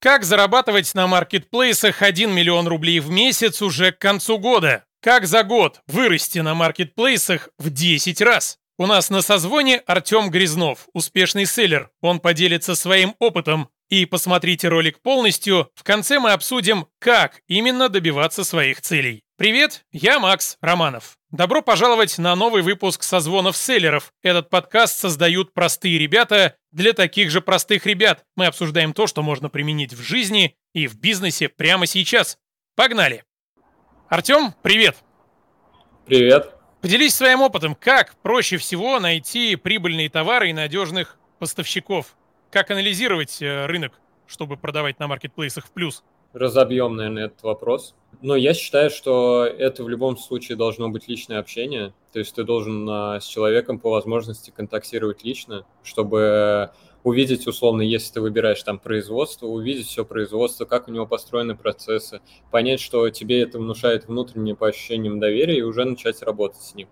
Как зарабатывать на маркетплейсах 1 миллион рублей в месяц уже к концу года? Как за год вырасти на маркетплейсах в 10 раз? У нас на созвоне Артем Грязнов, успешный селлер. Он поделится своим опытом. И посмотрите ролик полностью. В конце мы обсудим, как именно добиваться своих целей. Привет, я Макс Романов. Добро пожаловать на новый выпуск созвонов селлеров. Этот подкаст создают простые ребята для таких же простых ребят. Мы обсуждаем то, что можно применить в жизни и в бизнесе прямо сейчас. Погнали! Артем, привет! Привет! Поделись своим опытом, как проще всего найти прибыльные товары и надежных поставщиков. Как анализировать э, рынок, чтобы продавать на маркетплейсах в плюс? Разобьем, наверное, этот вопрос. Но я считаю, что это в любом случае должно быть личное общение. То есть ты должен а, с человеком по возможности контактировать лично, чтобы увидеть, условно, если ты выбираешь там производство, увидеть все производство, как у него построены процессы, понять, что тебе это внушает внутреннее по ощущениям доверия и уже начать работать с ним.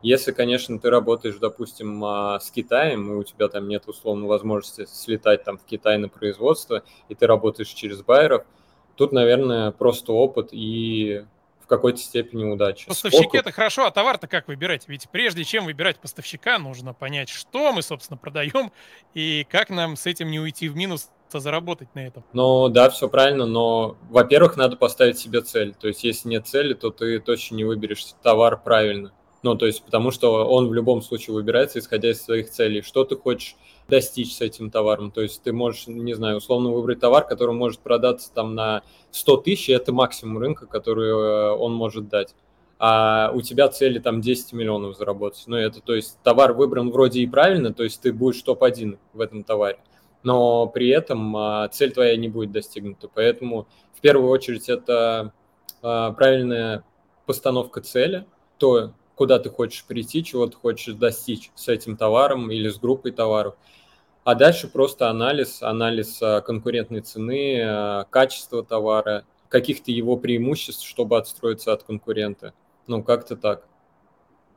Если, конечно, ты работаешь, допустим, а, с Китаем, и у тебя там нет условно возможности слетать там в Китай на производство, и ты работаешь через байеров – Тут, наверное, просто опыт и в какой-то степени удача. Поставщики Сколько... это хорошо, а товар-то как выбирать? Ведь прежде чем выбирать поставщика, нужно понять, что мы, собственно, продаем и как нам с этим не уйти в минус, а заработать на этом. Ну да, все правильно, но, во-первых, надо поставить себе цель. То есть, если нет цели, то ты точно не выберешь товар правильно. Ну, то есть, потому что он в любом случае выбирается, исходя из своих целей. Что ты хочешь достичь с этим товаром. То есть ты можешь, не знаю, условно выбрать товар, который может продаться там на 100 тысяч, это максимум рынка, который э, он может дать. А у тебя цели там 10 миллионов заработать. Ну, это, то есть товар выбран вроде и правильно, то есть ты будешь топ-1 в этом товаре, но при этом а, цель твоя не будет достигнута. Поэтому в первую очередь это а, правильная постановка цели, то, куда ты хочешь прийти, чего ты хочешь достичь с этим товаром или с группой товаров. А дальше просто анализ, анализ а, конкурентной цены, а, качества товара, каких-то его преимуществ, чтобы отстроиться от конкурента. Ну, как-то так.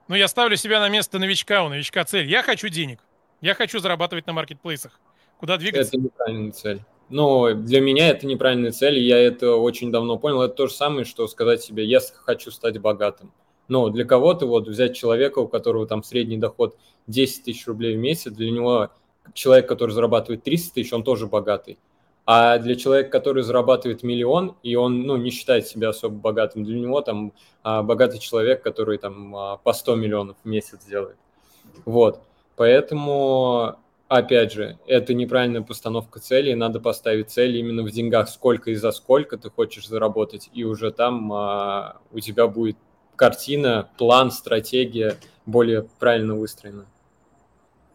Ну, я ставлю себя на место новичка, у новичка цель. Я хочу денег. Я хочу зарабатывать на маркетплейсах. Куда двигаться? Это неправильная цель. Ну, для меня это неправильная цель, я это очень давно понял. Это то же самое, что сказать себе, я хочу стать богатым. Но для кого-то вот взять человека, у которого там средний доход 10 тысяч рублей в месяц, для него человек, который зарабатывает 300 тысяч, он тоже богатый. А для человека, который зарабатывает миллион, и он ну, не считает себя особо богатым, для него там а, богатый человек, который там а, по 100 миллионов в месяц делает. Вот. Поэтому, опять же, это неправильная постановка цели. Надо поставить цель именно в деньгах, сколько и за сколько ты хочешь заработать, и уже там а, у тебя будет картина, план, стратегия более правильно выстроена.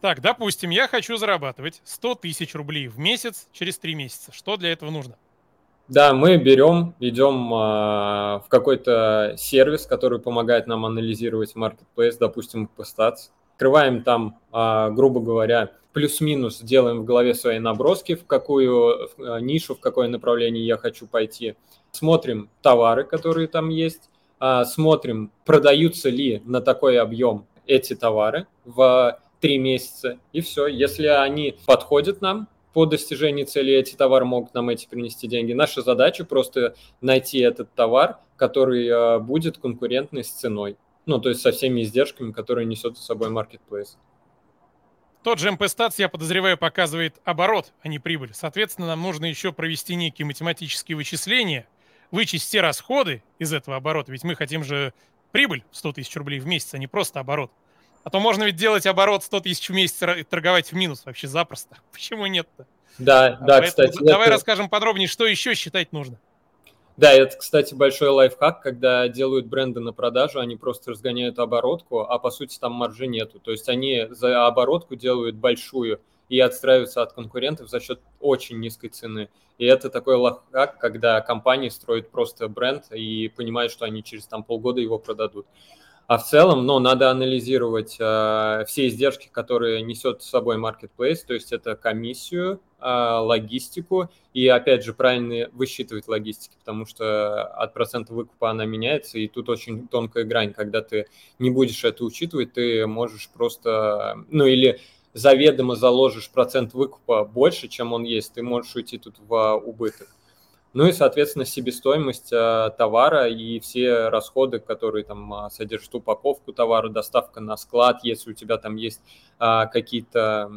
Так, допустим, я хочу зарабатывать 100 тысяч рублей в месяц через 3 месяца. Что для этого нужно? Да, мы берем, идем а, в какой-то сервис, который помогает нам анализировать marketplace, допустим, Postats. Открываем там, а, грубо говоря, плюс-минус, делаем в голове свои наброски, в какую а, нишу, в какое направление я хочу пойти. Смотрим товары, которые там есть, смотрим, продаются ли на такой объем эти товары в три месяца, и все. Если они подходят нам по достижению цели, эти товары могут нам эти принести деньги. Наша задача просто найти этот товар, который э, будет конкурентный с ценой. Ну, то есть со всеми издержками, которые несет с собой marketplace. Тот же MP-Stats, я подозреваю, показывает оборот, а не прибыль. Соответственно, нам нужно еще провести некие математические вычисления, вычесть все расходы из этого оборота, ведь мы хотим же прибыль в 100 тысяч рублей в месяц, а не просто оборот. А то можно ведь делать оборот 100 тысяч в месяц и торговать в минус вообще запросто. Почему нет-то? Да, а да, кстати. Давай это... расскажем подробнее, что еще считать нужно. Да, это, кстати, большой лайфхак, когда делают бренды на продажу, они просто разгоняют оборотку, а по сути там маржи нету. То есть они за оборотку делают большую и отстраиваются от конкурентов за счет очень низкой цены. И это такой лайфхак, когда компании строят просто бренд и понимают, что они через там полгода его продадут. А в целом, ну, надо анализировать э, все издержки, которые несет с собой marketplace, то есть это комиссию, э, логистику и, опять же, правильно высчитывать логистики, потому что от процента выкупа она меняется, и тут очень тонкая грань, когда ты не будешь это учитывать, ты можешь просто, ну, или заведомо заложишь процент выкупа больше, чем он есть, ты можешь уйти тут в убыток. Ну и, соответственно, себестоимость э, товара и все расходы, которые там э, содержат упаковку товара, доставка на склад, если у тебя там есть э, какие-то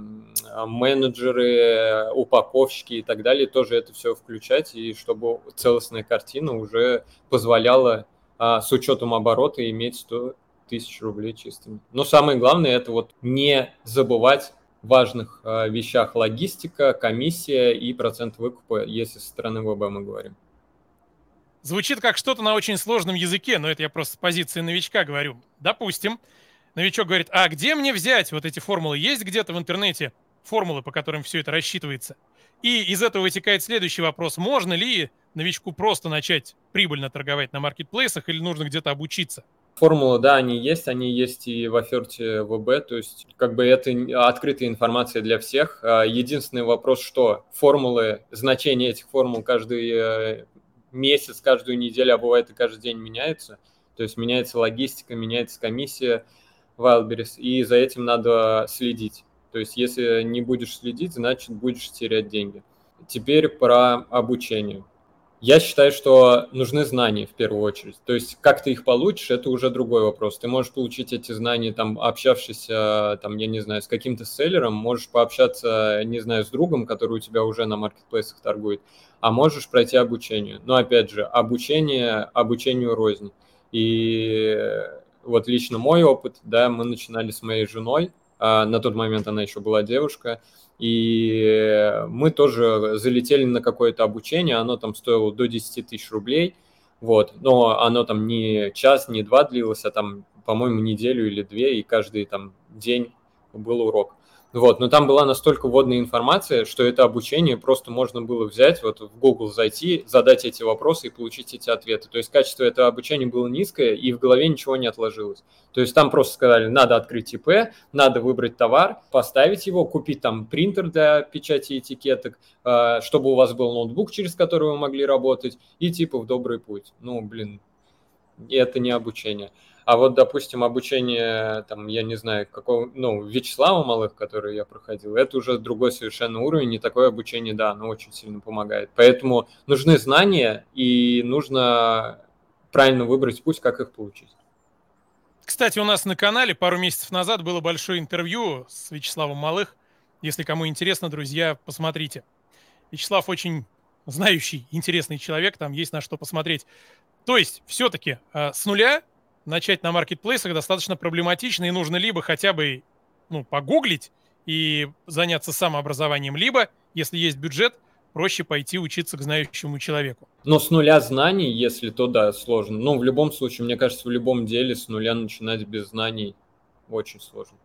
менеджеры, упаковщики и так далее, тоже это все включать, и чтобы целостная картина уже позволяла с учетом оборота иметь 100 тысяч рублей чистыми. Но самое главное это вот не забывать важных э, вещах логистика, комиссия и процент выкупа, если со стороны ВБ мы говорим. Звучит как что-то на очень сложном языке, но это я просто с позиции новичка говорю. Допустим, новичок говорит, а где мне взять вот эти формулы? Есть где-то в интернете формулы, по которым все это рассчитывается? И из этого вытекает следующий вопрос. Можно ли новичку просто начать прибыльно торговать на маркетплейсах или нужно где-то обучиться? Формулы, да, они есть, они есть и в оферте ВБ, то есть как бы это открытая информация для всех. А, единственный вопрос, что формулы, значение этих формул каждый э, месяц, каждую неделю, а бывает и каждый день меняется. То есть меняется логистика, меняется комиссия Wildberries, и за этим надо следить. То есть если не будешь следить, значит будешь терять деньги. Теперь про обучение. Я считаю, что нужны знания в первую очередь. То есть, как ты их получишь, это уже другой вопрос. Ты можешь получить эти знания, там, общавшись, там, я не знаю, с каким-то селлером, можешь пообщаться, не знаю, с другом, который у тебя уже на маркетплейсах торгует, а можешь пройти обучение. Но, опять же, обучение, обучению рознь. И вот лично мой опыт, да, мы начинали с моей женой, а на тот момент она еще была девушка, и мы тоже залетели на какое-то обучение, оно там стоило до 10 тысяч рублей, вот, но оно там не час, не два длилось, а там, по-моему, неделю или две, и каждый там день был урок. Вот, но там была настолько вводная информация, что это обучение просто можно было взять, вот в Google зайти, задать эти вопросы и получить эти ответы. То есть качество этого обучения было низкое, и в голове ничего не отложилось. То есть там просто сказали, надо открыть ИП, надо выбрать товар, поставить его, купить там принтер для печати этикеток, а, чтобы у вас был ноутбук, через который вы могли работать, и типа в добрый путь. Ну, блин, это не обучение. А вот, допустим, обучение, там, я не знаю, какого, ну, Вячеслава Малых, который я проходил, это уже другой совершенно уровень, не такое обучение, да, оно очень сильно помогает. Поэтому нужны знания, и нужно правильно выбрать путь, как их получить. Кстати, у нас на канале пару месяцев назад было большое интервью с Вячеславом Малых. Если кому интересно, друзья, посмотрите. Вячеслав очень знающий, интересный человек, там есть на что посмотреть. То есть, все-таки э, с нуля начать на маркетплейсах достаточно проблематично, и нужно либо хотя бы ну, погуглить и заняться самообразованием, либо, если есть бюджет, проще пойти учиться к знающему человеку. Но с нуля знаний, если то, да, сложно. Но в любом случае, мне кажется, в любом деле с нуля начинать без знаний очень сложно.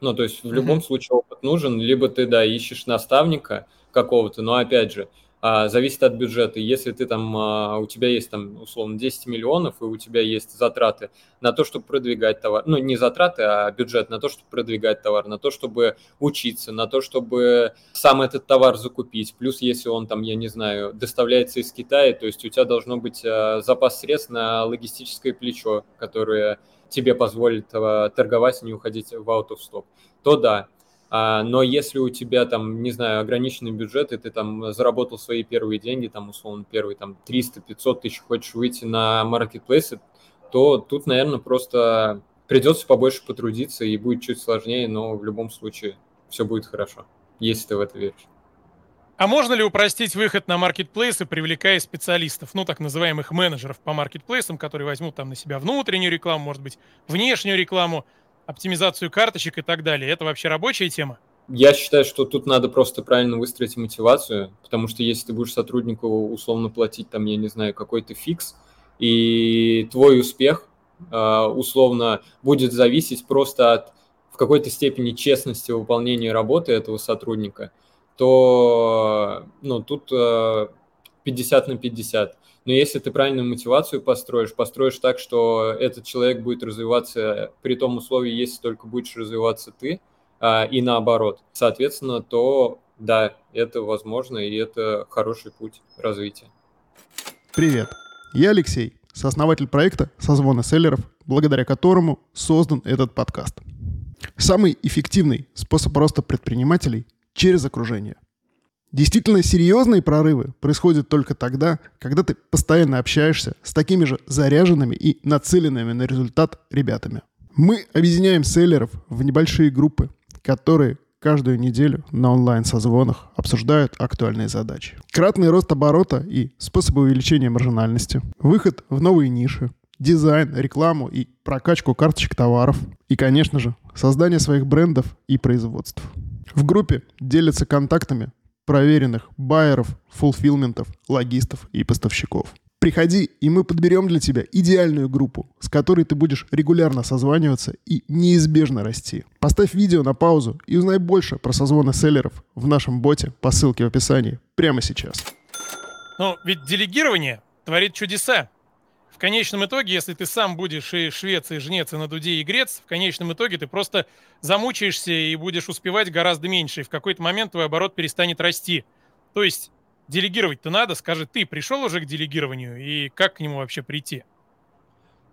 Ну, то есть в любом mm-hmm. случае опыт нужен, либо ты, да, ищешь наставника какого-то, но опять же, зависит от бюджета. Если ты там, а, у тебя есть там условно 10 миллионов, и у тебя есть затраты на то, чтобы продвигать товар, ну не затраты, а бюджет на то, чтобы продвигать товар, на то, чтобы учиться, на то, чтобы сам этот товар закупить. Плюс, если он там, я не знаю, доставляется из Китая, то есть у тебя должно быть а, запас средств на логистическое плечо, которое тебе позволит торговать и не уходить в out of stock, то да, а, но если у тебя там, не знаю, ограниченный бюджет, и ты там заработал свои первые деньги, там, условно, первые там 300-500 тысяч, хочешь выйти на маркетплейсы, то тут, наверное, просто придется побольше потрудиться и будет чуть сложнее, но в любом случае все будет хорошо, если ты в это веришь. А можно ли упростить выход на маркетплейсы, привлекая специалистов, ну, так называемых менеджеров по маркетплейсам, которые возьмут там на себя внутреннюю рекламу, может быть, внешнюю рекламу, оптимизацию карточек и так далее. Это вообще рабочая тема? Я считаю, что тут надо просто правильно выстроить мотивацию, потому что если ты будешь сотруднику условно платить, там, я не знаю, какой-то фикс, и твой успех а, условно будет зависеть просто от в какой-то степени честности выполнения работы этого сотрудника, то ну, тут 50 а, на 50. Но если ты правильную мотивацию построишь, построишь так, что этот человек будет развиваться при том условии, если только будешь развиваться ты, а, и наоборот. Соответственно, то да, это возможно, и это хороший путь развития. Привет, я Алексей, сооснователь проекта «Созвоны селлеров», благодаря которому создан этот подкаст. Самый эффективный способ роста предпринимателей через окружение. Действительно серьезные прорывы происходят только тогда, когда ты постоянно общаешься с такими же заряженными и нацеленными на результат ребятами. Мы объединяем селлеров в небольшие группы, которые каждую неделю на онлайн-созвонах обсуждают актуальные задачи. Кратный рост оборота и способы увеличения маржинальности, выход в новые ниши, дизайн, рекламу и прокачку карточек товаров. И, конечно же, создание своих брендов и производств. В группе делятся контактами проверенных байеров, фулфилментов, логистов и поставщиков. Приходи, и мы подберем для тебя идеальную группу, с которой ты будешь регулярно созваниваться и неизбежно расти. Поставь видео на паузу и узнай больше про созвоны селлеров в нашем боте по ссылке в описании прямо сейчас. Ну, ведь делегирование творит чудеса. Конечном итоге, если ты сам будешь и швец, и жнец, и на дуде, и грец, в конечном итоге ты просто замучаешься и будешь успевать гораздо меньше, и в какой-то момент твой оборот перестанет расти. То есть делегировать-то надо. Скажи, ты пришел уже к делегированию и как к нему вообще прийти?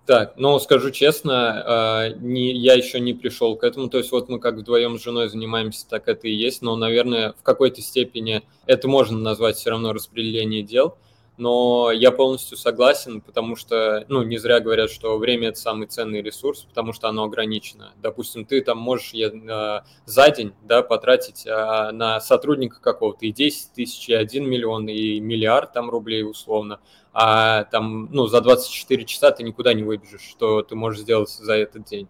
Так, ну, скажу честно, э, не, я еще не пришел к этому. То есть вот мы как вдвоем с женой занимаемся, так это и есть. Но, наверное, в какой-то степени это можно назвать все равно распределение дел но я полностью согласен, потому что, ну, не зря говорят, что время – это самый ценный ресурс, потому что оно ограничено. Допустим, ты там можешь э, за день, да, потратить э, на сотрудника какого-то и 10 тысяч, и 1 миллион, и миллиард там рублей условно, а там, ну, за 24 часа ты никуда не выбежишь, что ты можешь сделать за этот день.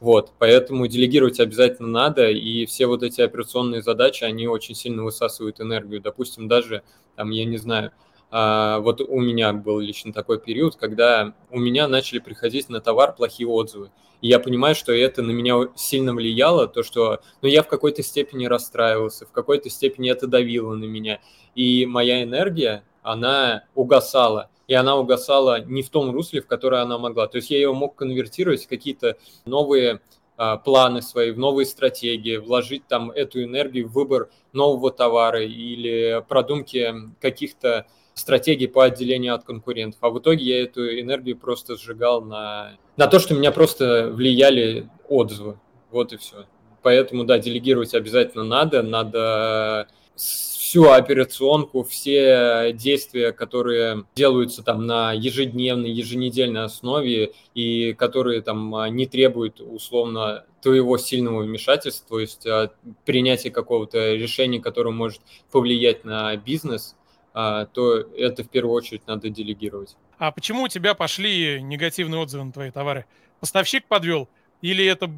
Вот, поэтому делегировать обязательно надо, и все вот эти операционные задачи, они очень сильно высасывают энергию. Допустим, даже, там, я не знаю, вот у меня был лично такой период, когда у меня начали приходить на товар плохие отзывы. И я понимаю, что это на меня сильно влияло, то, что ну, я в какой-то степени расстраивался, в какой-то степени это давило на меня. И моя энергия, она угасала. И она угасала не в том русле, в которое она могла. То есть я ее мог конвертировать в какие-то новые а, планы свои, в новые стратегии, вложить там эту энергию в выбор нового товара или продумки каких-то стратегии по отделению от конкурентов. А в итоге я эту энергию просто сжигал на, на то, что меня просто влияли отзывы. Вот и все. Поэтому, да, делегировать обязательно надо. Надо всю операционку, все действия, которые делаются там на ежедневной, еженедельной основе и которые там не требуют условно твоего сильного вмешательства, то есть а, принятия какого-то решения, которое может повлиять на бизнес – а, то это в первую очередь надо делегировать. А почему у тебя пошли негативные отзывы на твои товары? Поставщик подвел? Или это,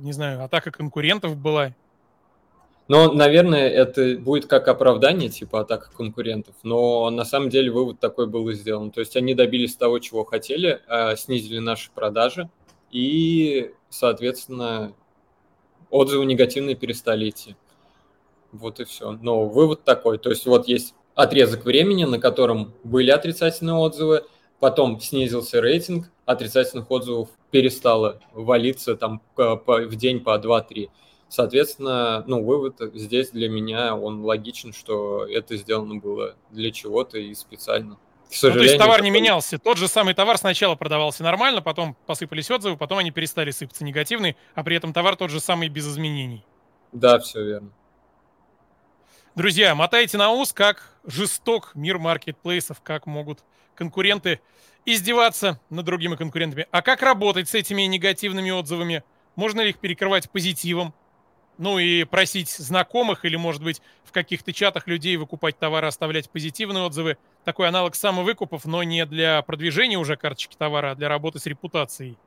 не знаю, атака конкурентов была? Ну, наверное, это будет как оправдание, типа атака конкурентов, но на самом деле вывод такой был и сделан. То есть они добились того, чего хотели, а, снизили наши продажи, и, соответственно, отзывы негативные перестали идти. Вот и все. Но вывод такой. То есть вот есть отрезок времени, на котором были отрицательные отзывы, потом снизился рейтинг, отрицательных отзывов перестало валиться там в день по 2-3. Соответственно, ну, вывод здесь для меня, он логичен, что это сделано было для чего-то и специально. К сожалению, ну, то есть товар не менялся. Тот же самый товар сначала продавался нормально, потом посыпались отзывы, потом они перестали сыпаться негативные, а при этом товар тот же самый без изменений. Да, все верно. Друзья, мотайте на ус, как жесток мир маркетплейсов, как могут конкуренты издеваться над другими конкурентами. А как работать с этими негативными отзывами? Можно ли их перекрывать позитивом? Ну и просить знакомых или, может быть, в каких-то чатах людей выкупать товары, оставлять позитивные отзывы. Такой аналог самовыкупов, но не для продвижения уже карточки товара, а для работы с репутацией.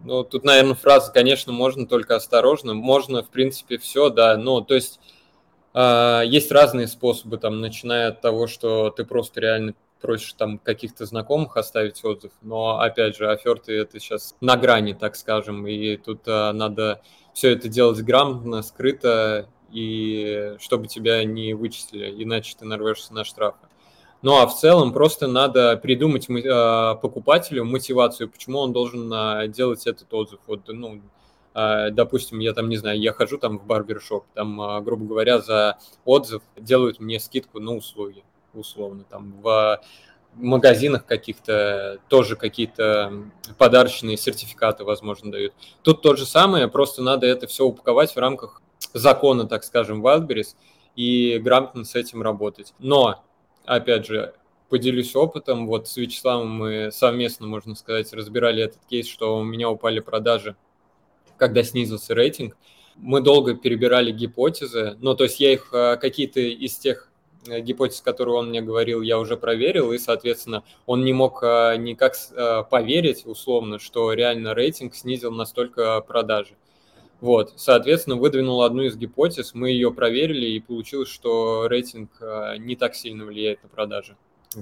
Ну, тут, наверное, фраза, конечно, можно только осторожно. Можно, в принципе, все, да. Ну, то есть есть разные способы, там, начиная от того, что ты просто реально просишь там каких-то знакомых оставить отзыв, но опять же, оферты это сейчас на грани, так скажем, и тут а, надо все это делать грамотно, скрыто, и чтобы тебя не вычислили, иначе ты нарвешься на штрафы. Ну а в целом просто надо придумать э, покупателю мотивацию, почему он должен э, делать этот отзыв. Вот, ну, а, допустим, я там, не знаю, я хожу там в барбершоп, там, а, грубо говоря, за отзыв делают мне скидку на услуги, условно, там, в магазинах каких-то тоже какие-то подарочные сертификаты, возможно, дают. Тут то же самое, просто надо это все упаковать в рамках закона, так скажем, Wildberries и грамотно с этим работать. Но, опять же, поделюсь опытом. Вот с Вячеславом мы совместно, можно сказать, разбирали этот кейс, что у меня упали продажи, когда снизился рейтинг. Мы долго перебирали гипотезы, ну, то есть я их э, какие-то из тех э, гипотез, которые он мне говорил, я уже проверил, и, соответственно, он не мог э, никак поверить, условно, что реально рейтинг снизил настолько продажи. Вот, соответственно, выдвинул одну из гипотез, мы ее проверили, и получилось, что рейтинг не так сильно влияет на продажи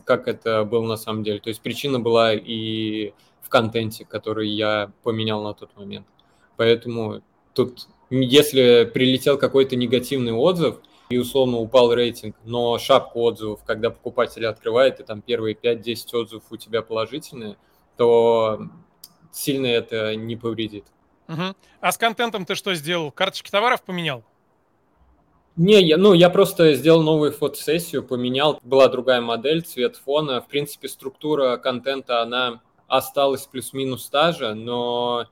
как это было на самом деле. То есть причина была и в контенте, который я поменял на тот момент. Поэтому тут, если прилетел какой-то негативный отзыв, и условно упал рейтинг, но шапку отзывов, когда покупатель открывает, и там первые 5-10 отзывов у тебя положительные, то сильно это не повредит. Угу. А с контентом ты что сделал? Карточки товаров поменял? Не, я, ну, я просто сделал новую фотосессию, поменял, была другая модель, цвет фона. В принципе, структура контента, она осталась плюс-минус та же, но,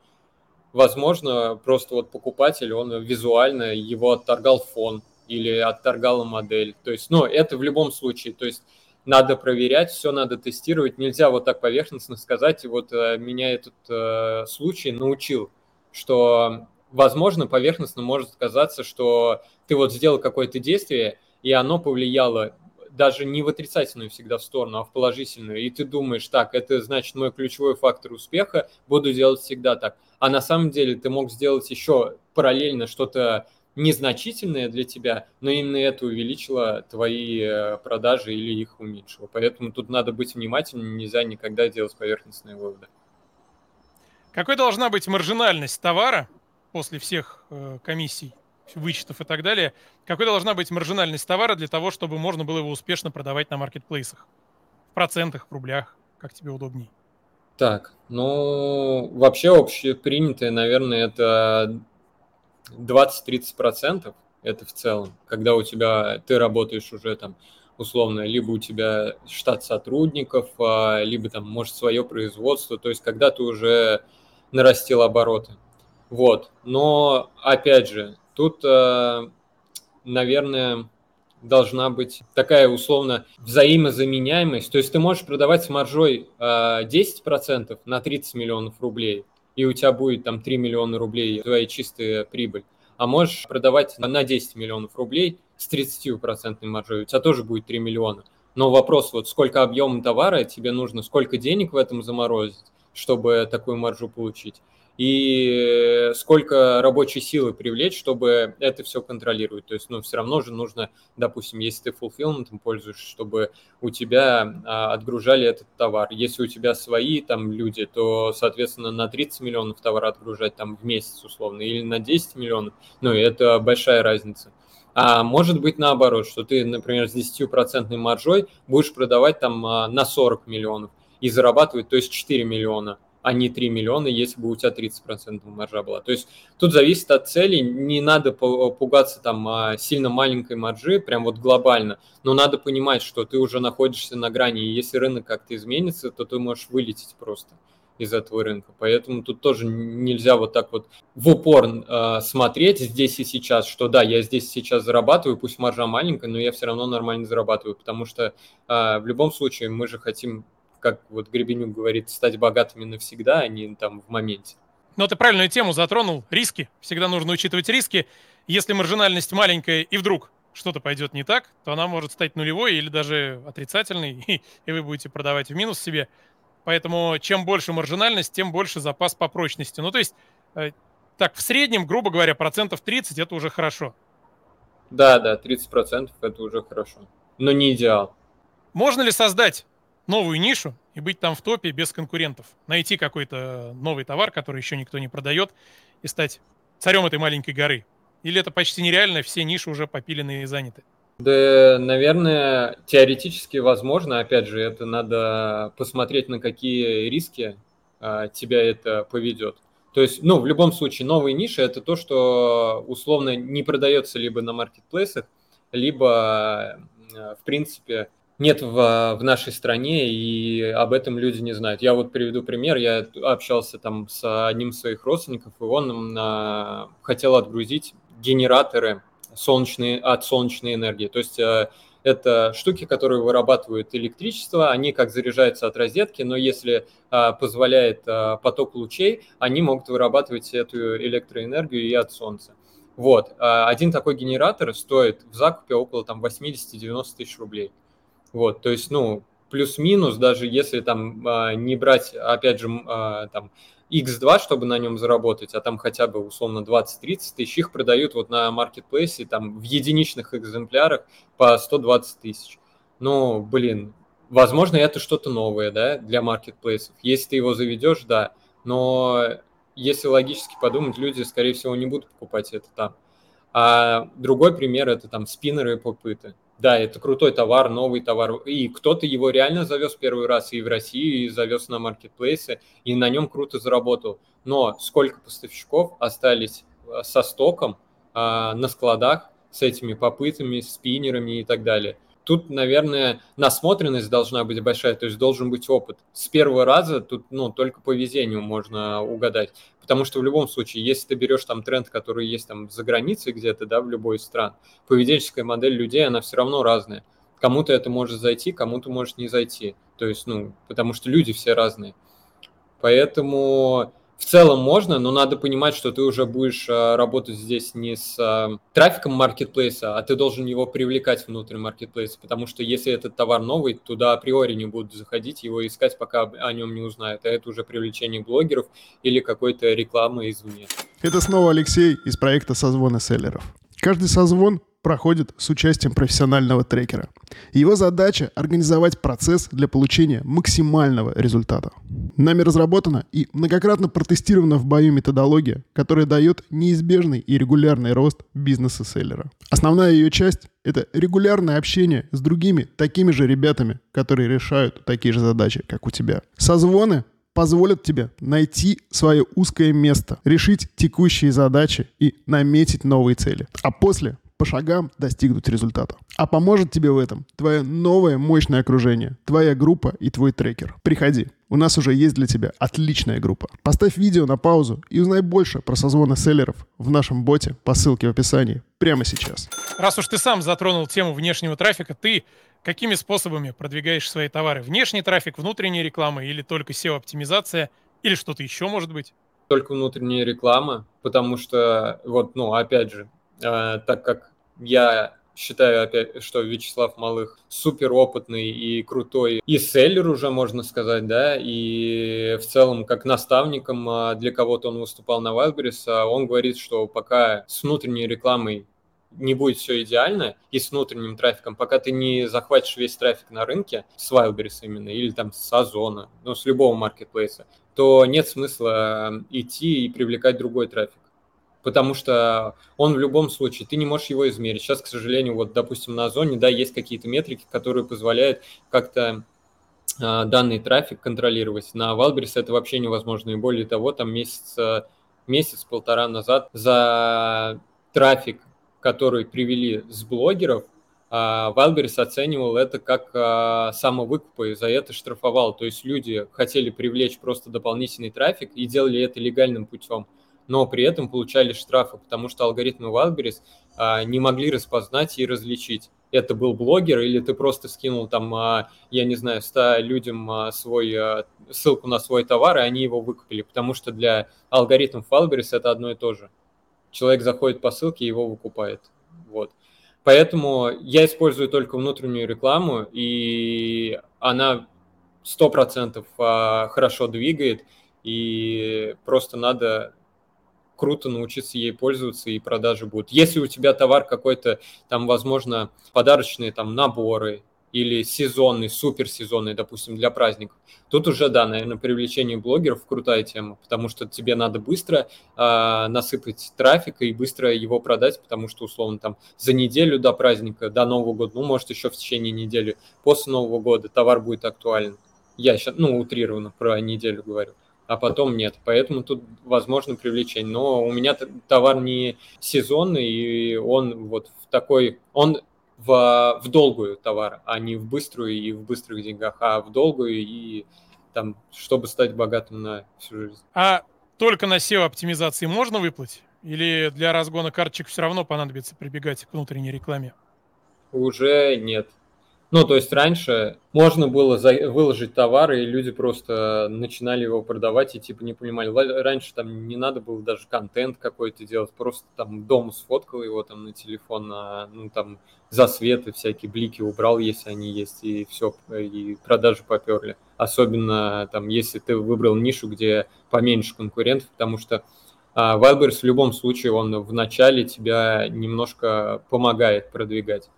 возможно, просто вот покупатель, он визуально его отторгал фон или отторгала модель. То есть, ну, это в любом случае, то есть надо проверять, все надо тестировать. Нельзя вот так поверхностно сказать, и вот э, меня этот э, случай научил, что возможно, поверхностно может казаться, что ты вот сделал какое-то действие, и оно повлияло даже не в отрицательную всегда в сторону, а в положительную. И ты думаешь, так, это значит мой ключевой фактор успеха, буду делать всегда так. А на самом деле ты мог сделать еще параллельно что-то незначительное для тебя, но именно это увеличило твои э, продажи или их уменьшило. Поэтому тут надо быть внимательным, нельзя никогда делать поверхностные выводы. Какой должна быть маржинальность товара, после всех э, комиссий, вычетов и так далее, какой должна быть маржинальность товара для того, чтобы можно было его успешно продавать на маркетплейсах? В процентах, в рублях, как тебе удобней? Так, ну, вообще общепринятое, наверное, это 20-30%. Это в целом, когда у тебя, ты работаешь уже там условно, либо у тебя штат сотрудников, а, либо там, может, свое производство, то есть когда ты уже нарастил обороты. Вот. Но, опять же, тут, э, наверное, должна быть такая условно взаимозаменяемость. То есть ты можешь продавать с маржой 10% э, на 30 миллионов рублей, и у тебя будет там 3 миллиона рублей твоя чистая прибыль. А можешь продавать на 10 миллионов рублей с 30% маржой, у тебя тоже будет 3 миллиона. Но вопрос, вот сколько объема товара тебе нужно, сколько денег в этом заморозить, чтобы такую маржу получить и сколько рабочей силы привлечь, чтобы это все контролировать. То есть, ну, все равно же нужно, допустим, если ты fulfillment пользуешься, чтобы у тебя а, отгружали этот товар. Если у тебя свои там люди, то, соответственно, на 30 миллионов товара отгружать там в месяц условно или на 10 миллионов, ну, это большая разница. А может быть наоборот, что ты, например, с 10% маржой будешь продавать там а, на 40 миллионов и зарабатывать, то есть 4 миллиона а не 3 миллиона, если бы у тебя 30% маржа была. То есть тут зависит от цели, не надо пугаться там а, сильно маленькой маржи, прям вот глобально, но надо понимать, что ты уже находишься на грани, и если рынок как-то изменится, то ты можешь вылететь просто из этого рынка. Поэтому тут тоже нельзя вот так вот в упор э, смотреть здесь и сейчас, что да, я здесь сейчас зарабатываю, пусть маржа маленькая, но я все равно нормально зарабатываю, потому что э, в любом случае мы же хотим как вот Гребенюк говорит, стать богатыми навсегда, а не там в моменте. Ну, ты правильную тему затронул. Риски. Всегда нужно учитывать риски. Если маржинальность маленькая и вдруг что-то пойдет не так, то она может стать нулевой или даже отрицательной, и, и вы будете продавать в минус себе. Поэтому чем больше маржинальность, тем больше запас по прочности. Ну, то есть, э, так, в среднем, грубо говоря, процентов 30 это уже хорошо. Да, да, 30% это уже хорошо. Но не идеал. Можно ли создать новую нишу и быть там в топе без конкурентов. Найти какой-то новый товар, который еще никто не продает, и стать царем этой маленькой горы. Или это почти нереально, все ниши уже попилены и заняты? Да, наверное, теоретически возможно. Опять же, это надо посмотреть, на какие риски а, тебя это поведет. То есть, ну, в любом случае, новые ниши – это то, что условно не продается либо на маркетплейсах, либо, в принципе, нет в, в нашей стране, и об этом люди не знают. Я вот приведу пример. Я общался там с одним из своих родственников, и он на, хотел отгрузить генераторы солнечные, от солнечной энергии. То есть э, это штуки, которые вырабатывают электричество, они как заряжаются от розетки, но если а, позволяет а, поток лучей, они могут вырабатывать эту электроэнергию и от солнца. Вот. А, один такой генератор стоит в закупе около там 80-90 тысяч рублей. Вот, то есть, ну, плюс-минус, даже если там а, не брать, опять же, а, там X2, чтобы на нем заработать, а там хотя бы условно 20-30 тысяч, их продают вот на маркетплейсе там в единичных экземплярах по 120 тысяч. Ну, блин, возможно, это что-то новое, да, для маркетплейсов. Если ты его заведешь, да, но если логически подумать, люди, скорее всего, не будут покупать это там. А другой пример – это там спиннеры и попыты. Да, это крутой товар, новый товар. И кто-то его реально завез первый раз и в Россию, и завез на маркетплейсы, и на нем круто заработал. Но сколько поставщиков остались э, со стоком а, на складах с этими попытами, спиннерами и так далее тут, наверное, насмотренность должна быть большая, то есть должен быть опыт. С первого раза тут, ну, только по везению можно угадать. Потому что в любом случае, если ты берешь там тренд, который есть там за границей где-то, да, в любой стран, поведенческая модель людей, она все равно разная. Кому-то это может зайти, кому-то может не зайти. То есть, ну, потому что люди все разные. Поэтому в целом можно, но надо понимать, что ты уже будешь а, работать здесь не с а, трафиком маркетплейса, а ты должен его привлекать внутрь маркетплейса, потому что если этот товар новый, туда априори не будут заходить, его искать, пока о нем не узнают, а это уже привлечение блогеров или какой-то рекламы извне. Это снова Алексей из проекта «Созвоны селлеров». Каждый созвон проходит с участием профессионального трекера. Его задача – организовать процесс для получения максимального результата. Нами разработана и многократно протестирована в бою методология, которая дает неизбежный и регулярный рост бизнеса селлера. Основная ее часть – это регулярное общение с другими такими же ребятами, которые решают такие же задачи, как у тебя. Созвоны позволят тебе найти свое узкое место, решить текущие задачи и наметить новые цели. А после по шагам достигнуть результата. А поможет тебе в этом твое новое мощное окружение, твоя группа и твой трекер. Приходи, у нас уже есть для тебя отличная группа. Поставь видео на паузу и узнай больше про созвоны селлеров в нашем боте по ссылке в описании прямо сейчас. Раз уж ты сам затронул тему внешнего трафика, ты какими способами продвигаешь свои товары? Внешний трафик, внутренняя реклама или только SEO-оптимизация или что-то еще может быть? Только внутренняя реклама, потому что, вот, ну, опять же, так как я считаю, опять, что Вячеслав Малых супер опытный и крутой и селлер уже, можно сказать, да, и в целом как наставником а, для кого-то он выступал на Wildberries, а он говорит, что пока с внутренней рекламой не будет все идеально и с внутренним трафиком, пока ты не захватишь весь трафик на рынке с Wildberries именно, или там с Озона, ну, с любого маркетплейса, то нет смысла идти и привлекать другой трафик потому что он в любом случае, ты не можешь его измерить. Сейчас, к сожалению, вот, допустим, на Озоне, да, есть какие-то метрики, которые позволяют как-то э, данный трафик контролировать. На Wildberries это вообще невозможно, и более того, там месяц, месяц-полтора назад за трафик, который привели с блогеров, Wildberries оценивал это как а, самовыкуп и за это штрафовал. То есть люди хотели привлечь просто дополнительный трафик и делали это легальным путем но при этом получали штрафы, потому что алгоритмы Wildberries а, не могли распознать и различить. Это был блогер или ты просто скинул там, а, я не знаю, 100 людям а, свой, а, ссылку на свой товар, и они его выкупили, потому что для алгоритмов Wildberries это одно и то же. Человек заходит по ссылке и его выкупает. Вот. Поэтому я использую только внутреннюю рекламу, и она 100% а, хорошо двигает, и просто надо круто научиться ей пользоваться, и продажи будут. Если у тебя товар какой-то, там, возможно, подарочные там наборы или сезонный, суперсезонный, допустим, для праздников, тут уже, да, наверное, привлечение блогеров крутая тема, потому что тебе надо быстро э, насыпать трафика и быстро его продать, потому что, условно, там, за неделю до праздника, до Нового года, ну, может, еще в течение недели, после Нового года товар будет актуален. Я сейчас, ну, утрированно про неделю говорю а потом нет. Поэтому тут возможно привлечение. Но у меня товар не сезонный, и он вот в такой... Он в, в долгую товар, а не в быструю и в быстрых деньгах, а в долгую и там, чтобы стать богатым на всю жизнь. А только на SEO-оптимизации можно выплатить? Или для разгона карточек все равно понадобится прибегать к внутренней рекламе? Уже нет. Ну, то есть раньше можно было за... выложить товар, и люди просто начинали его продавать и типа не понимали. Раньше там не надо было даже контент какой-то делать, просто там дом сфоткал его там на телефон, на, ну там засветы всякие, блики убрал, если они есть, и все, и продажи поперли. Особенно там, если ты выбрал нишу, где поменьше конкурентов, потому что а, Wildberries в любом случае, он в начале тебя немножко помогает продвигать.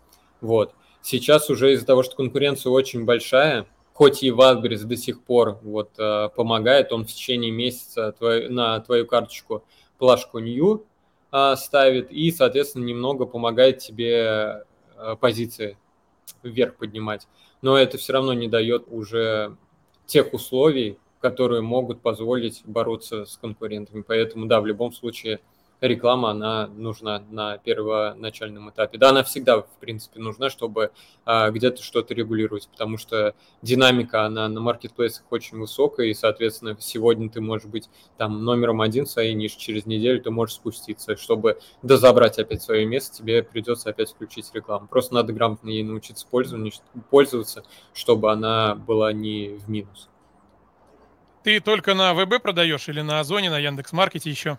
Вот. Сейчас уже из-за того, что конкуренция очень большая, хоть и Wildberries до сих пор вот, э, помогает, он в течение месяца твой, на твою карточку плашку New э, ставит и, соответственно, немного помогает тебе э, позиции вверх поднимать. Но это все равно не дает уже тех условий, которые могут позволить бороться с конкурентами. Поэтому, да, в любом случае реклама, она нужна на первоначальном этапе. Да, она всегда, в принципе, нужна, чтобы а, где-то что-то регулировать, потому что динамика, она на маркетплейсах очень высокая, и, соответственно, сегодня ты можешь быть там номером один в своей нише, через неделю ты можешь спуститься. Чтобы дозабрать опять свое место, тебе придется опять включить рекламу. Просто надо грамотно ей научиться пользоваться, чтобы она была не в минус. Ты только на ВБ продаешь или на Озоне, на Яндекс.Маркете еще?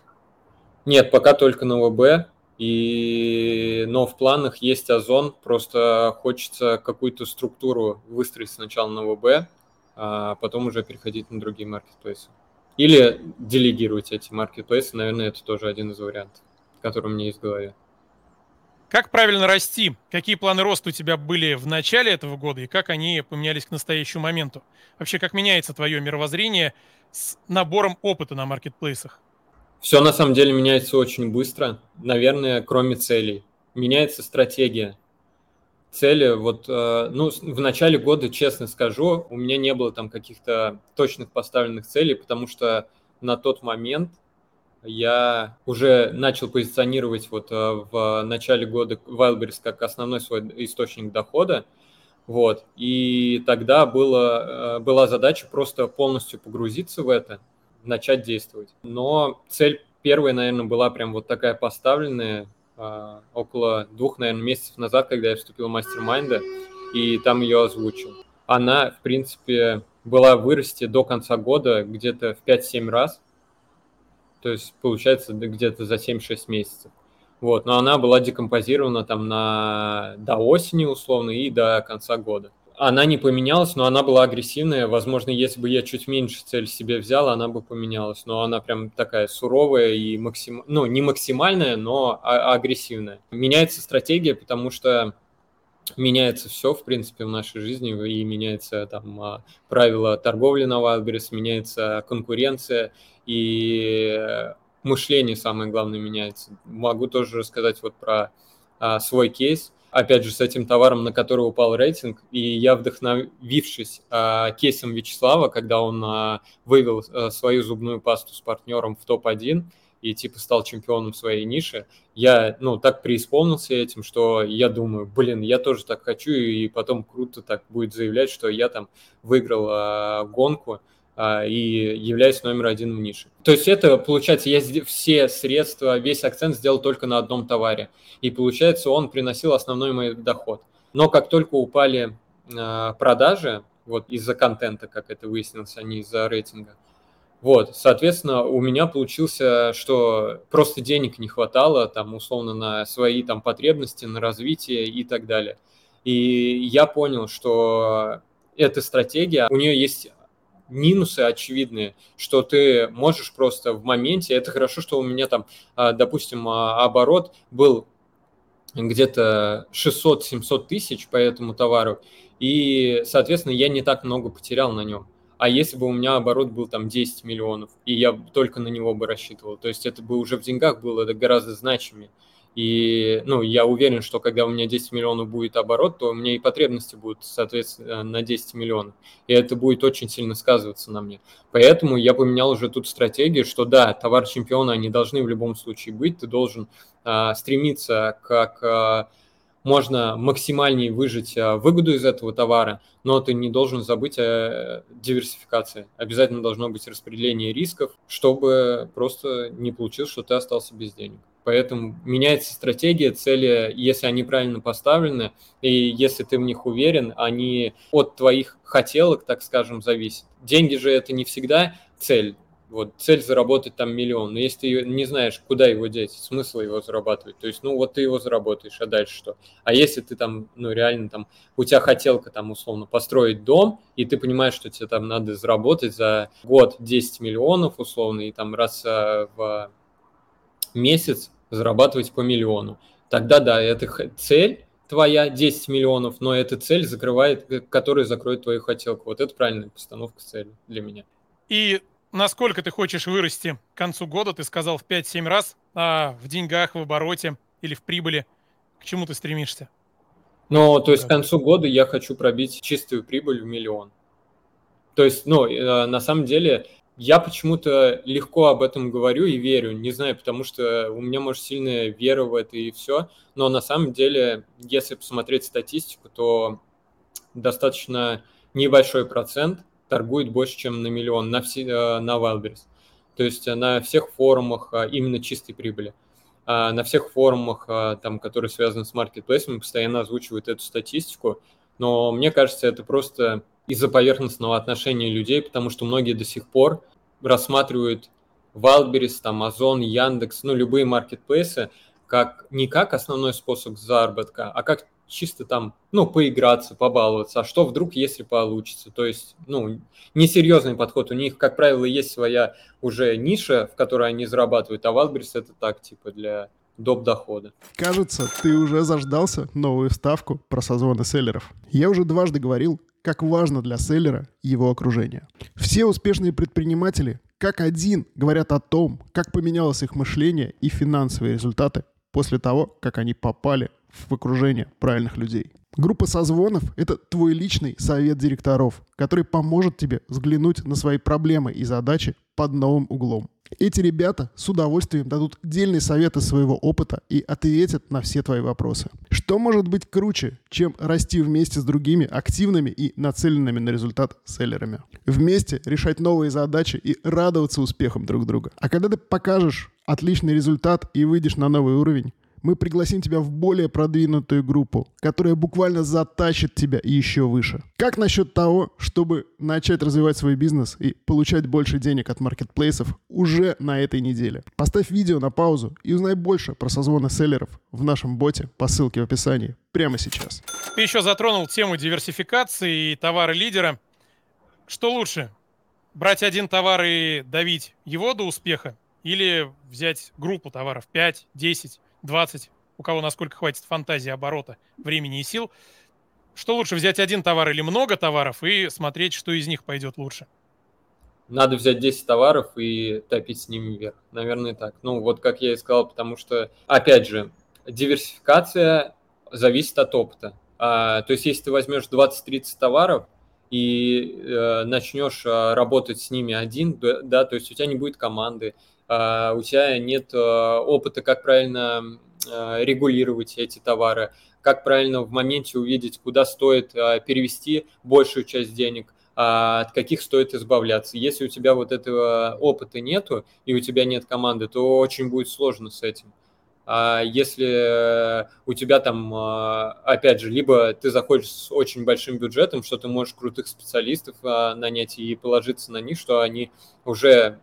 Нет, пока только на ВБ. И... Но в планах есть Озон, просто хочется какую-то структуру выстроить сначала на ВБ, а потом уже переходить на другие маркетплейсы. Или делегировать эти маркетплейсы, наверное, это тоже один из вариантов, который у меня есть в голове. Как правильно расти? Какие планы роста у тебя были в начале этого года и как они поменялись к настоящему моменту? Вообще, как меняется твое мировоззрение с набором опыта на маркетплейсах? Все на самом деле меняется очень быстро, наверное, кроме целей. Меняется стратегия. Цели, вот, э, ну, в начале года, честно скажу, у меня не было там каких-то точных поставленных целей, потому что на тот момент я уже начал позиционировать вот э, в начале года Wildberries как основной свой источник дохода, вот, и тогда было, э, была задача просто полностью погрузиться в это, начать действовать. Но цель первая, наверное, была прям вот такая поставленная а, около двух, наверное, месяцев назад, когда я вступил в мастер-майнда, и там ее озвучил. Она, в принципе, была вырасти до конца года где-то в 5-7 раз, то есть получается где-то за 7-6 месяцев. Вот, но она была декомпозирована там на, до осени условно и до конца года она не поменялась, но она была агрессивная. Возможно, если бы я чуть меньше цель себе взял, она бы поменялась. Но она прям такая суровая и максим... ну, не максимальная, но а- агрессивная. Меняется стратегия, потому что меняется все, в принципе, в нашей жизни, и меняется там а, правила торговли на Wildberries, меняется конкуренция, и мышление, самое главное, меняется. Могу тоже рассказать вот про а, свой кейс опять же, с этим товаром, на который упал рейтинг, и я, вдохновившись а, кейсом Вячеслава, когда он а, вывел а, свою зубную пасту с партнером в топ-1 и типа стал чемпионом своей ниши, я, ну, так преисполнился этим, что я думаю, блин, я тоже так хочу, и потом круто так будет заявлять, что я там выиграл а, гонку, и являюсь номер один в нише. То есть это, получается, я все средства, весь акцент сделал только на одном товаре. И получается, он приносил основной мой доход. Но как только упали а, продажи, вот из-за контента, как это выяснилось, а не из-за рейтинга, вот, соответственно, у меня получился, что просто денег не хватало, там, условно, на свои там потребности, на развитие и так далее. И я понял, что эта стратегия, у нее есть минусы очевидные, что ты можешь просто в моменте, это хорошо, что у меня там, а, допустим, а, оборот был где-то 600-700 тысяч по этому товару, и, соответственно, я не так много потерял на нем. А если бы у меня оборот был там 10 миллионов, и я только на него бы рассчитывал, то есть это бы уже в деньгах было это гораздо значимее. И ну, я уверен, что когда у меня 10 миллионов будет оборот, то у меня и потребности будут, соответственно, на 10 миллионов. И это будет очень сильно сказываться на мне. Поэтому я поменял уже тут стратегию, что да, товар чемпиона, они должны в любом случае быть. Ты должен а, стремиться как а, можно максимальнее выжить а, выгоду из этого товара, но ты не должен забыть о диверсификации. Обязательно должно быть распределение рисков, чтобы просто не получилось, что ты остался без денег. Поэтому меняется стратегия, цели, если они правильно поставлены, и если ты в них уверен, они от твоих хотелок, так скажем, зависят. Деньги же это не всегда цель. Вот цель заработать там миллион, но если ты не знаешь, куда его деть, смысл его зарабатывать. То есть, ну вот ты его заработаешь, а дальше что? А если ты там, ну реально там, у тебя хотелка там условно построить дом, и ты понимаешь, что тебе там надо заработать за год 10 миллионов условно, и там раз а, в месяц зарабатывать по миллиону. Тогда да, это цель твоя 10 миллионов, но эта цель закрывает, э, которая закроет твою хотелку. Вот это правильная постановка цели для меня. И насколько ты хочешь вырасти к концу года, ты сказал в 5-7 раз, а в деньгах, в обороте или в прибыли, к чему ты стремишься? Ну, то есть к концу года я хочу пробить чистую прибыль в миллион. То есть, ну, э, на самом деле, я почему-то легко об этом говорю и верю, не знаю, потому что у меня, может, сильная вера в это и все, но на самом деле, если посмотреть статистику, то достаточно небольшой процент торгует больше, чем на миллион на, все, э, на Wildberries. То есть э, на всех форумах э, именно чистой прибыли. А на всех форумах, там, которые связаны с маркетплейсами, постоянно озвучивают эту статистику. Но мне кажется, это просто из-за поверхностного отношения людей, потому что многие до сих пор рассматривают Wildberries, Озон, Яндекс, ну, любые маркетплейсы, как не как основной способ заработка, а как чисто там, ну, поиграться, побаловаться, а что вдруг, если получится. То есть, ну, несерьезный подход. У них, как правило, есть своя уже ниша, в которой они зарабатывают, а Wildberries это так, типа, для доп. дохода. Кажется, ты уже заждался новую вставку про созвоны селлеров. Я уже дважды говорил, как важно для селлера его окружение. Все успешные предприниматели как один говорят о том, как поменялось их мышление и финансовые результаты после того, как они попали в окружение правильных людей. Группа созвонов — это твой личный совет директоров, который поможет тебе взглянуть на свои проблемы и задачи под новым углом. Эти ребята с удовольствием дадут дельные советы своего опыта и ответят на все твои вопросы. Что может быть круче, чем расти вместе с другими активными и нацеленными на результат селлерами? Вместе решать новые задачи и радоваться успехам друг друга. А когда ты покажешь отличный результат и выйдешь на новый уровень, мы пригласим тебя в более продвинутую группу, которая буквально затащит тебя еще выше. Как насчет того, чтобы начать развивать свой бизнес и получать больше денег от маркетплейсов уже на этой неделе? Поставь видео на паузу и узнай больше про созвоны селлеров в нашем боте по ссылке в описании прямо сейчас. Ты еще затронул тему диверсификации и товары лидера. Что лучше? Брать один товар и давить его до успеха? Или взять группу товаров 5, 10, 20, у кого насколько хватит фантазии, оборота, времени и сил. Что лучше, взять один товар или много товаров и смотреть, что из них пойдет лучше? Надо взять 10 товаров и топить с ними вверх. Наверное, так. Ну, вот как я и сказал, потому что, опять же, диверсификация зависит от опыта. А, то есть, если ты возьмешь 20-30 товаров и э, начнешь э, работать с ними один, да, то есть у тебя не будет команды, у тебя нет а, опыта, как правильно а, регулировать эти товары, как правильно в моменте увидеть, куда стоит перевести большую часть денег, от каких стоит избавляться. Если у тебя вот этого опыта нету и у тебя нет команды, то очень будет сложно с этим. А если у тебя там, а, опять же, либо ты заходишь с очень большим бюджетом, что ты можешь крутых специалистов а, нанять и положиться на них, что они уже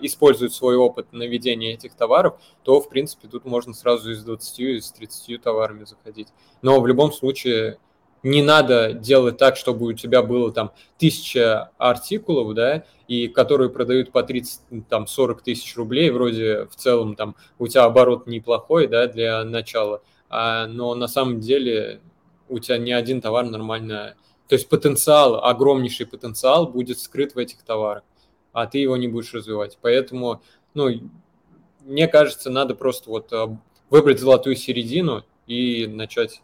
используют свой опыт на ведение этих товаров, то, в принципе, тут можно сразу из 20, из 30 товарами заходить. Но в любом случае не надо делать так, чтобы у тебя было там тысяча артикулов, да, и которые продают по 30, там, 40 тысяч рублей, вроде в целом там у тебя оборот неплохой, да, для начала, а, но на самом деле у тебя ни один товар нормально, то есть потенциал, огромнейший потенциал будет скрыт в этих товарах, а ты его не будешь развивать. Поэтому, ну, мне кажется, надо просто вот а, выбрать золотую середину и начать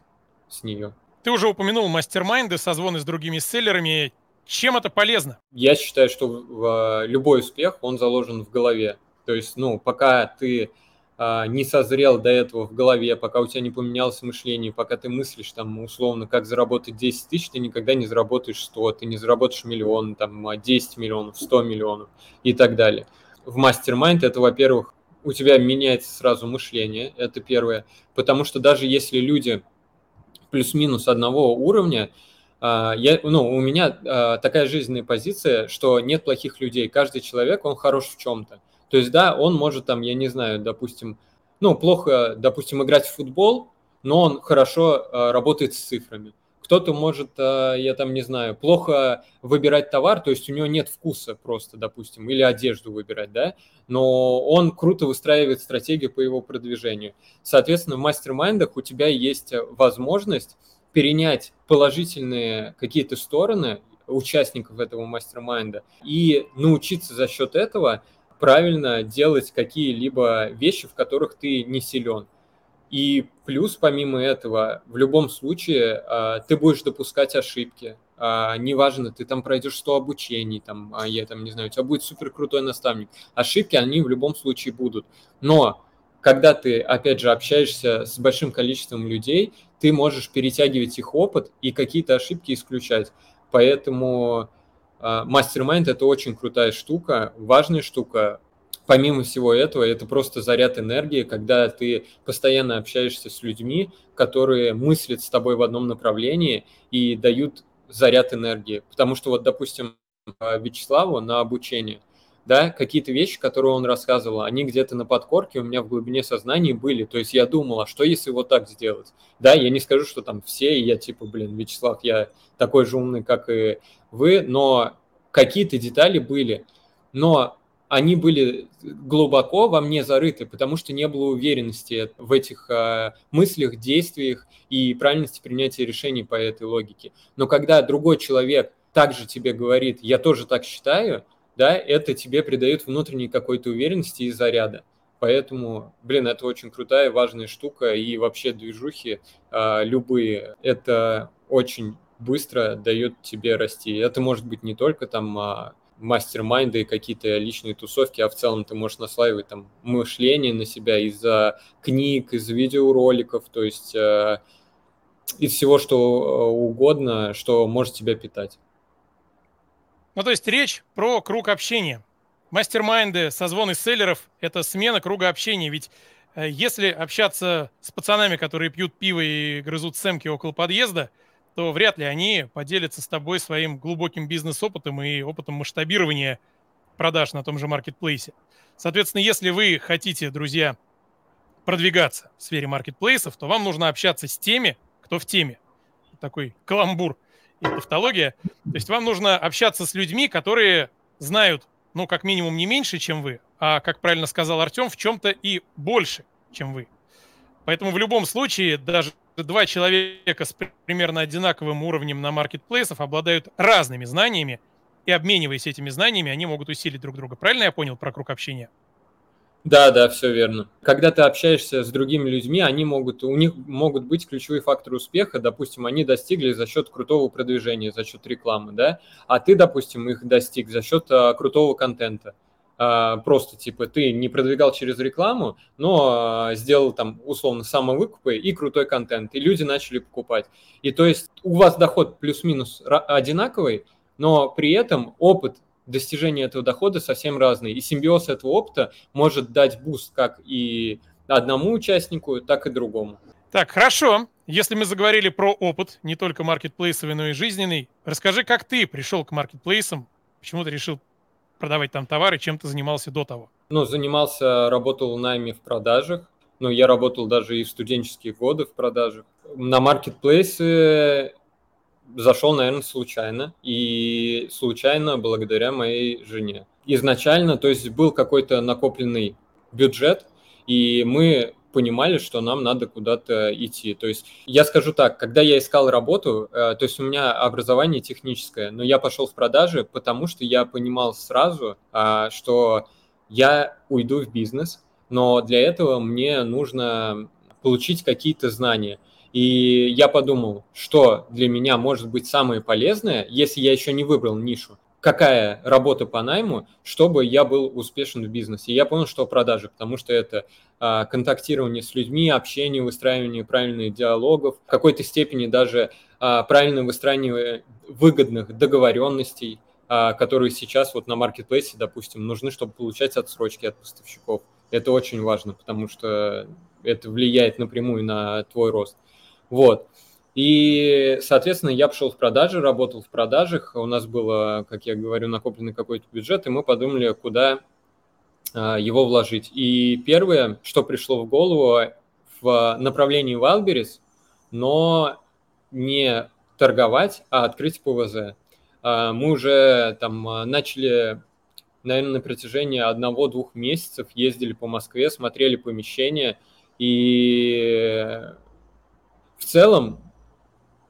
с нее. Ты уже упомянул мастер-майнды, созвоны с другими селлерами. Чем это полезно? Я считаю, что любой успех, он заложен в голове. То есть, ну, пока ты а, не созрел до этого в голове, пока у тебя не поменялось мышление, пока ты мыслишь там условно, как заработать 10 тысяч, ты никогда не заработаешь 100, ты не заработаешь миллион, там 10 миллионов, 100 миллионов и так далее. В мастер-майнд это, во-первых, у тебя меняется сразу мышление, это первое, потому что даже если люди плюс-минус одного уровня, а, я, ну, у меня а, такая жизненная позиция, что нет плохих людей, каждый человек, он хорош в чем-то. То есть, да, он может там, я не знаю, допустим, ну, плохо, допустим, играть в футбол, но он хорошо э, работает с цифрами. Кто-то может, э, я там не знаю, плохо выбирать товар, то есть у него нет вкуса просто, допустим, или одежду выбирать, да, но он круто выстраивает стратегию по его продвижению. Соответственно, в мастер-майндах у тебя есть возможность перенять положительные какие-то стороны участников этого мастер-майнда и научиться за счет этого правильно делать какие-либо вещи, в которых ты не силен. И плюс, помимо этого, в любом случае а, ты будешь допускать ошибки. А, неважно, ты там пройдешь 100 обучений, там, а я там не знаю, у тебя будет супер крутой наставник. Ошибки, они в любом случае будут. Но когда ты, опять же, общаешься с большим количеством людей, ты можешь перетягивать их опыт и какие-то ошибки исключать. Поэтому Мастер-майнд это очень крутая штука, важная штука. Помимо всего этого, это просто заряд энергии, когда ты постоянно общаешься с людьми, которые мыслят с тобой в одном направлении и дают заряд энергии. Потому что вот, допустим, Вячеславу на обучение – да, какие-то вещи, которые он рассказывал, они где-то на подкорке у меня в глубине сознания были. То есть я думал, а что если вот так сделать? Да, я не скажу, что там все, и я типа, блин, Вячеслав, я такой же умный, как и вы, но какие-то детали были. Но они были глубоко во мне зарыты, потому что не было уверенности в этих э, мыслях, действиях и правильности принятия решений по этой логике. Но когда другой человек также тебе говорит, я тоже так считаю, да, это тебе придает внутренней какой-то уверенности и заряда. Поэтому, блин, это очень крутая, важная штука, и вообще движухи а, любые, это очень быстро дает тебе расти. Это может быть не только там а, мастер-майнды и какие-то личные тусовки, а в целом ты можешь наслаивать там мышление на себя из-за книг, из видеороликов, то есть э, из всего, что а, угодно, что может тебя питать. Ну, то есть речь про круг общения. Мастер-майнды, созвоны селлеров – это смена круга общения. Ведь э, если общаться с пацанами, которые пьют пиво и грызут сэмки около подъезда, то вряд ли они поделятся с тобой своим глубоким бизнес-опытом и опытом масштабирования продаж на том же маркетплейсе. Соответственно, если вы хотите, друзья, продвигаться в сфере маркетплейсов, то вам нужно общаться с теми, кто в теме. Такой каламбур и тавтология. То есть вам нужно общаться с людьми, которые знают, ну, как минимум, не меньше, чем вы, а, как правильно сказал Артем, в чем-то и больше, чем вы. Поэтому в любом случае даже два человека с примерно одинаковым уровнем на маркетплейсов обладают разными знаниями, и обмениваясь этими знаниями, они могут усилить друг друга. Правильно я понял про круг общения? Да, да, все верно. Когда ты общаешься с другими людьми, они могут, у них могут быть ключевые факторы успеха. Допустим, они достигли за счет крутого продвижения, за счет рекламы, да, а ты, допустим, их достиг за счет а, крутого контента. А, просто типа ты не продвигал через рекламу, но а, сделал там условно самовыкупы и крутой контент, и люди начали покупать. И то есть у вас доход плюс-минус одинаковый, но при этом опыт достижение этого дохода совсем разные. И симбиоз этого опыта может дать буст как и одному участнику, так и другому. Так, хорошо. Если мы заговорили про опыт, не только маркетплейсовый, но и жизненный, расскажи, как ты пришел к маркетплейсам, почему ты решил продавать там товары, чем ты занимался до того? Ну, занимался, работал найме в продажах, но я работал даже и в студенческие годы в продажах. На маркетплейсы зашел, наверное, случайно. И случайно благодаря моей жене. Изначально, то есть был какой-то накопленный бюджет, и мы понимали, что нам надо куда-то идти. То есть я скажу так, когда я искал работу, э, то есть у меня образование техническое, но я пошел в продажи, потому что я понимал сразу, а, что я уйду в бизнес, но для этого мне нужно получить какие-то знания – и я подумал, что для меня может быть самое полезное, если я еще не выбрал нишу, какая работа по найму, чтобы я был успешен в бизнесе. Я понял, что продажи, потому что это а, контактирование с людьми, общение, выстраивание правильных диалогов, в какой-то степени даже а, правильное выстраивание выгодных договоренностей, а, которые сейчас вот на маркетплейсе, допустим, нужны, чтобы получать отсрочки от поставщиков. Это очень важно, потому что это влияет напрямую на твой рост. Вот. И, соответственно, я пошел в продажи, работал в продажах. У нас было, как я говорю, накопленный какой-то бюджет, и мы подумали, куда а, его вложить. И первое, что пришло в голову, в направлении Wildberries, но не торговать, а открыть ПВЗ. А, мы уже там начали, наверное, на протяжении одного-двух месяцев ездили по Москве, смотрели помещения, и в целом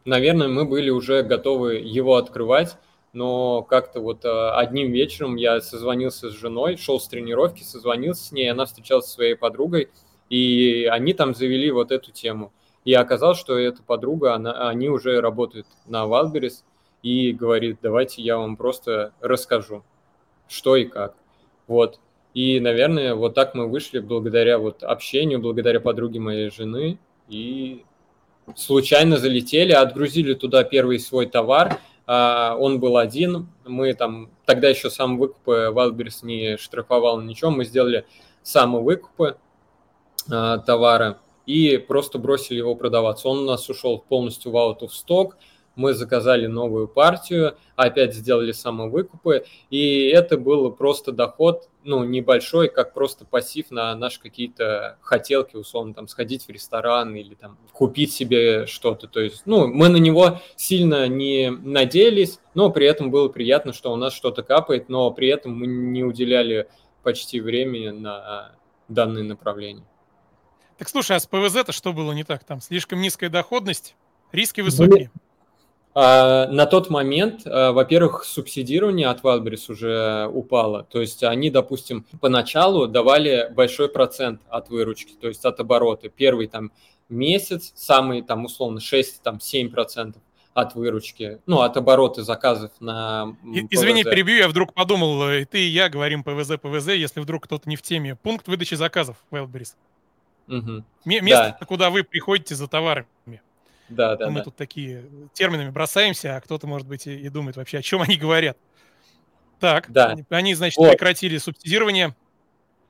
наверное, мы были уже готовы его открывать, но как-то вот э, одним вечером я созвонился с женой, шел с тренировки, созвонился с ней, она встречалась со своей подругой, и они там завели вот эту тему. И оказалось, что эта подруга, она, они уже работают на Wildberries, и говорит, давайте я вам просто расскажу, что и как. Вот. И, наверное, вот так мы вышли благодаря вот общению, благодаря подруге моей жены, и случайно залетели, отгрузили туда первый свой товар, а, он был один, мы там, тогда еще сам выкупы Wildberries не штрафовал ничего, мы сделали самовыкупы а, товара и просто бросили его продаваться. Он у нас ушел полностью в out of stock, мы заказали новую партию, опять сделали самовыкупы, и это был просто доход, ну, небольшой, как просто пассив на наши какие-то хотелки, условно, там, сходить в ресторан или там купить себе что-то. То есть, ну, мы на него сильно не надеялись, но при этом было приятно, что у нас что-то капает, но при этом мы не уделяли почти времени на данное направление. Так слушай, а с ПВЗ-то что было не так? Там слишком низкая доходность, риски высокие? А, на тот момент, а, во-первых, субсидирование от Wildberries уже упало. То есть они, допустим, поначалу давали большой процент от выручки, то есть от оборота. Первый там месяц, самый там условно 6-7% от выручки, ну, от оборота заказов на ПВЗ. Извини, перебью, я вдруг подумал, э, и ты и я говорим ПВЗ, ПВЗ, если вдруг кто-то не в теме. Пункт выдачи заказов Wildberries. Угу. Место, да. куда вы приходите за товарами. Да, да, Мы да. тут такие терминами бросаемся, а кто-то, может быть, и, и думает вообще, о чем они говорят. Так, да. они, значит, вот. прекратили субсидирование.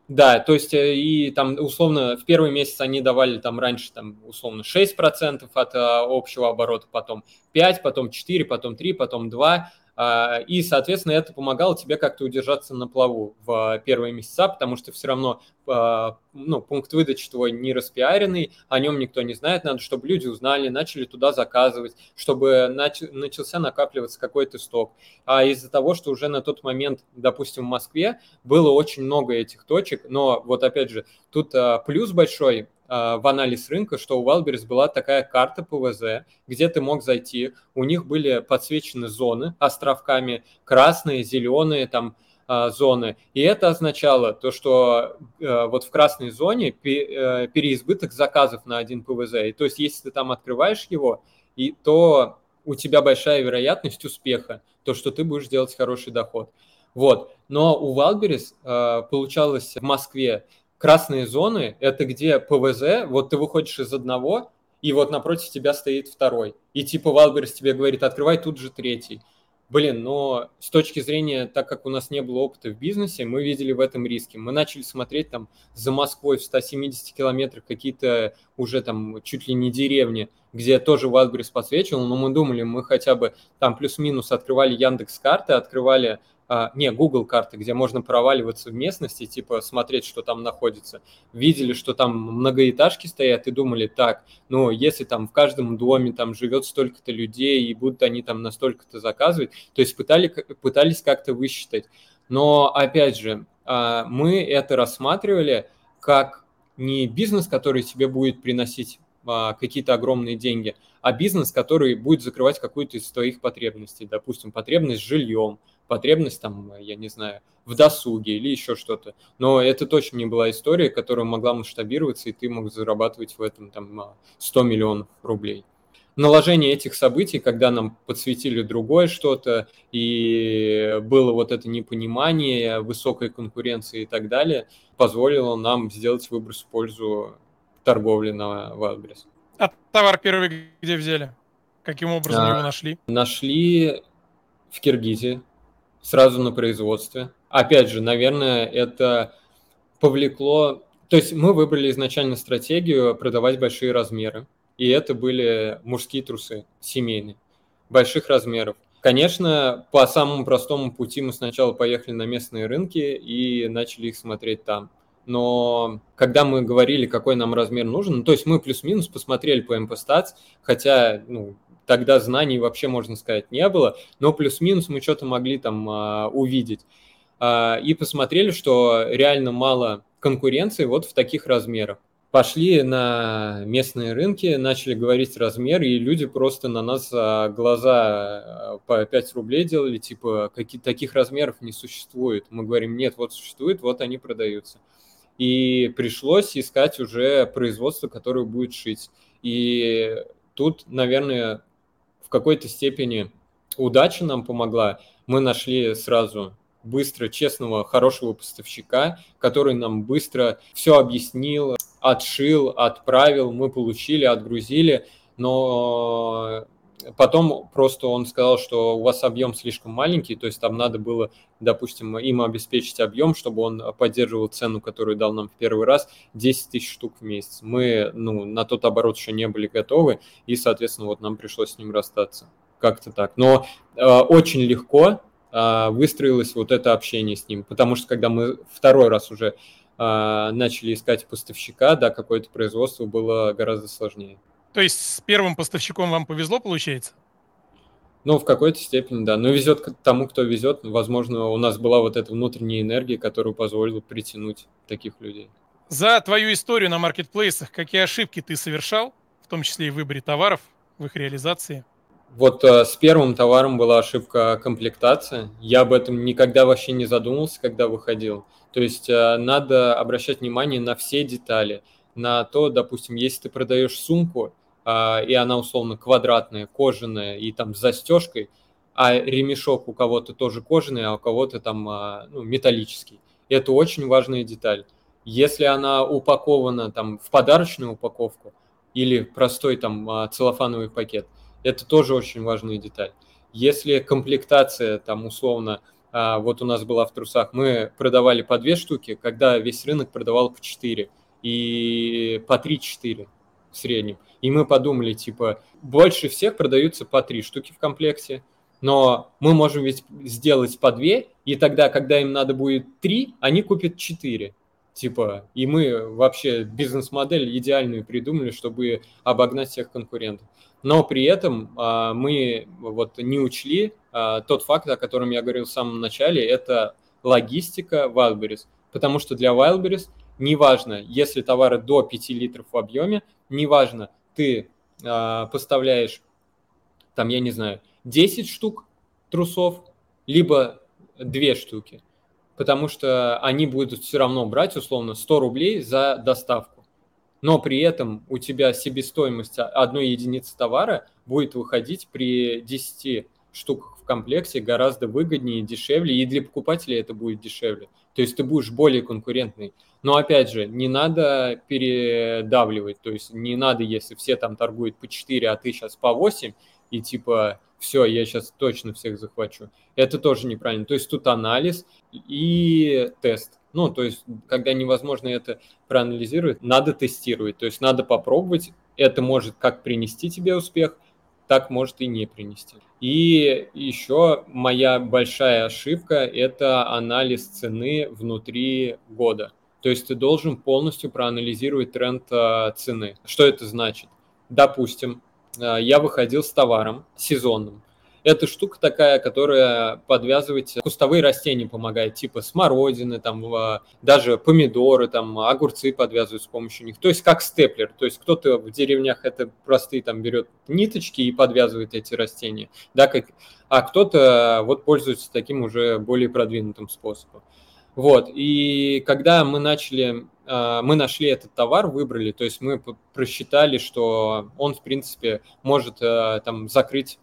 Да, то есть э, и там условно в первый месяц они давали там раньше там условно 6% от а, общего оборота, потом 5, потом 4, потом 3, потом 2, а, и, соответственно, это помогало тебе как-то удержаться на плаву в первые месяца, потому что все равно а, ну, пункт выдачи твой не распиаренный, о нем никто не знает, надо, чтобы люди узнали, начали туда заказывать, чтобы нач начался накапливаться какой-то сток. А из-за того, что уже на тот момент, допустим, в Москве было очень много этих точек, но вот опять же, тут а, плюс большой а, в анализ рынка, что у Wildberries была такая карта ПВЗ, где ты мог зайти, у них были подсвечены зоны островками, красные, зеленые там а, зоны, и это означало то, что э, вот в красной зоне э, переизбыток заказов на один ПВЗ, и то есть если ты там открываешь его, и то у тебя большая вероятность успеха, то, что ты будешь делать хороший доход. Вот. Но у Wildberries э, получалось в Москве красные зоны – это где ПВЗ, вот ты выходишь из одного, и вот напротив тебя стоит второй. И типа Wildberries тебе говорит, открывай тут же третий. Блин, но с точки зрения, так как у нас не было опыта в бизнесе, мы видели в этом риски. Мы начали смотреть там за Москвой в 170 километрах какие-то уже там чуть ли не деревни, где тоже Wildberries подсвечивал, но мы думали, мы хотя бы там плюс-минус открывали Яндекс карты, открывали а, не, Google карты, где можно проваливаться в местности, типа смотреть, что там находится. Видели, что там многоэтажки стоят и думали, так, ну, если там в каждом доме там живет столько-то людей и будут они там настолько-то заказывать, то есть пытали, пытались как-то высчитать. Но, опять же, а, мы это рассматривали как не бизнес, который тебе будет приносить а, какие-то огромные деньги, а бизнес, который будет закрывать какую-то из твоих потребностей, допустим, потребность с жильем, потребность там, я не знаю, в досуге или еще что-то. Но это точно не была история, которая могла масштабироваться, и ты мог зарабатывать в этом там 100 миллионов рублей. наложение этих событий, когда нам подсветили другое что-то, и было вот это непонимание высокой конкуренции и так далее, позволило нам сделать выбор в пользу торговли на Wildberries. А товар первый где взяли? Каким образом а, его нашли? Нашли в Киргизии, сразу на производстве. Опять же, наверное, это повлекло... То есть мы выбрали изначально стратегию продавать большие размеры. И это были мужские трусы, семейные, больших размеров. Конечно, по самому простому пути мы сначала поехали на местные рынки и начали их смотреть там. Но когда мы говорили, какой нам размер нужен, ну, то есть мы плюс-минус посмотрели по MP-Stats, хотя ну, тогда знаний вообще, можно сказать, не было, но плюс-минус мы что-то могли там а, увидеть. А, и посмотрели, что реально мало конкуренции вот в таких размерах пошли на местные рынки, начали говорить размер, и люди просто на нас а, глаза а, по 5 рублей делали, типа, какие таких размеров не существует. Мы говорим, нет, вот существует, вот они продаются. И пришлось искать уже производство, которое будет шить. И тут, наверное, какой-то степени удача нам помогла. Мы нашли сразу быстро честного, хорошего поставщика, который нам быстро все объяснил, отшил, отправил, мы получили, отгрузили, но потом просто он сказал, что у вас объем слишком маленький, то есть там надо было, допустим, им обеспечить объем, чтобы он поддерживал цену, которую дал нам в первый раз, 10 тысяч штук в месяц. Мы ну, на тот оборот еще не были готовы, и, соответственно, вот нам пришлось с ним расстаться. Как-то так. Но э, очень легко э, выстроилось вот это общение с ним, потому что когда мы второй раз уже а, начали искать поставщика, да, какое-то производство было гораздо сложнее. То есть с первым поставщиком вам повезло, получается? Ну, в какой-то степени, да. Но везет тому, кто везет. Возможно, у нас была вот эта внутренняя энергия, которая позволила притянуть таких людей. За твою историю на маркетплейсах какие ошибки ты совершал, в том числе и в выборе товаров, в их реализации? Вот э, с первым товаром была ошибка комплектация. Я об этом никогда вообще не задумывался, когда выходил. То есть э, надо обращать внимание на все детали, на то, допустим, если ты продаешь сумку, и она условно квадратная, кожаная и там с застежкой, а ремешок у кого-то тоже кожаный, а у кого-то там э, ну, металлический. Это очень важная деталь. Если она упакована там в подарочную упаковку или простой там э, целлофановый пакет, это тоже очень важная деталь. Если комплектация там условно а, вот у нас была в трусах, мы продавали по две штуки, когда весь рынок продавал по четыре и по три-четыре в среднем. И мы подумали, типа, больше всех продаются по три штуки в комплекте, но мы можем ведь сделать по две, и тогда, когда им надо будет три, они купят четыре. Типа, и мы вообще бизнес-модель идеальную придумали, чтобы обогнать всех конкурентов. Но при этом а, мы вот не учли а, тот факт, о котором я говорил в самом начале, это логистика Wildberries. Потому что для Wildberries неважно, если товары до 5 литров в объеме, неважно, ты а, поставляешь, там, я не знаю, 10 штук трусов, либо 2 штуки потому что они будут все равно брать условно 100 рублей за доставку. Но при этом у тебя себестоимость одной единицы товара будет выходить при 10 штуках в комплекте гораздо выгоднее, дешевле, и для покупателя это будет дешевле. То есть ты будешь более конкурентный. Но опять же, не надо передавливать, то есть не надо, если все там торгуют по 4, а ты сейчас по 8, и типа все, я сейчас точно всех захвачу. Это тоже неправильно. То есть тут анализ и тест. Ну, то есть, когда невозможно это проанализировать, надо тестировать. То есть, надо попробовать. Это может как принести тебе успех, так может и не принести. И еще моя большая ошибка – это анализ цены внутри года. То есть ты должен полностью проанализировать тренд а, цены. Что это значит? Допустим, Э, я выходил с товаром сезонным. Это штука такая, которая подвязывать кустовые растения помогает, типа смородины, там, даже помидоры, там, огурцы подвязывают с помощью них. То есть как степлер. То есть кто-то в деревнях это простые там берет ниточки и подвязывает эти растения, да, как, а кто-то вот пользуется таким уже более продвинутым способом. Вот, и когда мы начали, а, мы нашли этот товар, выбрали, то есть мы просчитали, что он, в принципе, может э, там закрыть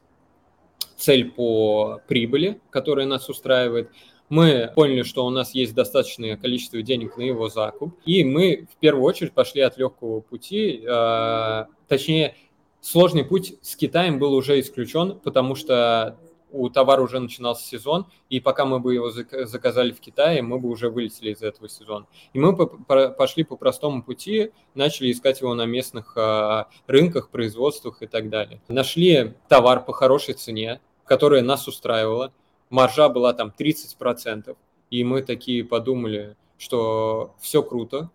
цель по прибыли, которая нас устраивает, мы поняли, что у нас есть достаточное количество денег на его закуп, и мы в первую очередь пошли от легкого пути, э, точнее, сложный путь с Китаем был уже исключен, потому что у товара уже начинался сезон, и пока мы бы его заказали в Китае, мы бы уже вылетели из этого сезона. И мы пошли по простому пути, начали искать его на местных а, рынках, производствах и так далее. Нашли товар по хорошей цене, которая нас устраивала. Маржа была там 30%, и мы такие подумали, что все круто,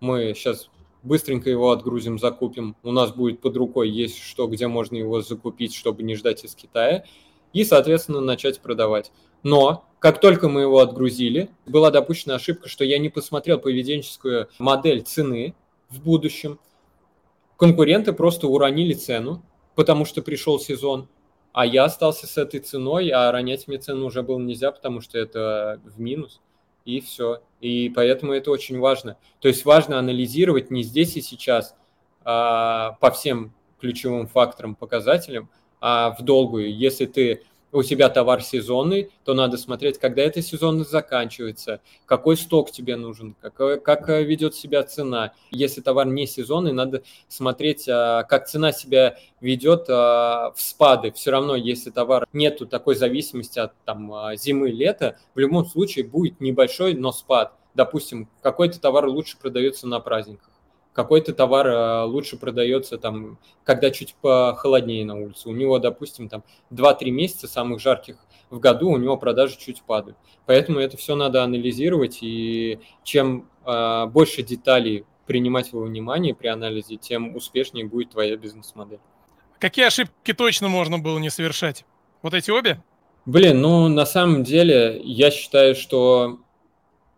мы сейчас быстренько его отгрузим, закупим, у нас будет под рукой есть что, где можно его закупить, чтобы не ждать из Китая, и, соответственно, начать продавать. Но как только мы его отгрузили, была допущена ошибка, что я не посмотрел поведенческую модель цены в будущем. Конкуренты просто уронили цену, потому что пришел сезон, а я остался с этой ценой, а ронять мне цену уже было нельзя, потому что это в минус, и все. И поэтому это очень важно. То есть важно анализировать не здесь и сейчас а, по всем ключевым факторам, показателям, а в долгую. Если ты у тебя товар сезонный, то надо смотреть, когда эта сезонность заканчивается, какой сток тебе нужен, как, как э, ведет себя цена. Если товар не сезонный, надо смотреть, а, как цена себя ведет а, в спады. Все равно, если товар нету такой зависимости от там, а, зимы, лета, в любом случае будет небольшой, но спад. Допустим, какой-то товар лучше продается на праздниках какой-то товар э, лучше продается там, когда чуть похолоднее на улице. У него, допустим, там 2-3 месяца самых жарких в году у него продажи чуть падают. Поэтому это все надо анализировать, и чем э, больше деталей принимать во внимание при анализе, тем успешнее будет твоя бизнес-модель. Какие ошибки точно можно было не совершать? Вот эти обе? Блин, ну на самом деле я считаю, что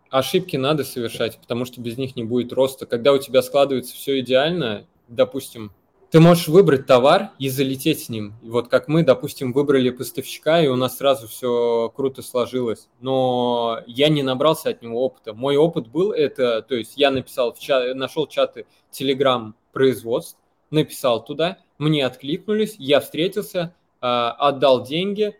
ошибки надо совершать, потому что без них не будет роста. Когда у тебя складывается все идеально, допустим, ты можешь выбрать товар и залететь с ним. И вот как мы, допустим, выбрали поставщика, и у нас сразу все круто сложилось. Но я не набрался от него опыта. Мой опыт был это, то есть я написал в чат, нашел чаты Telegram производств, написал туда, мне откликнулись, я встретился, а, отдал деньги,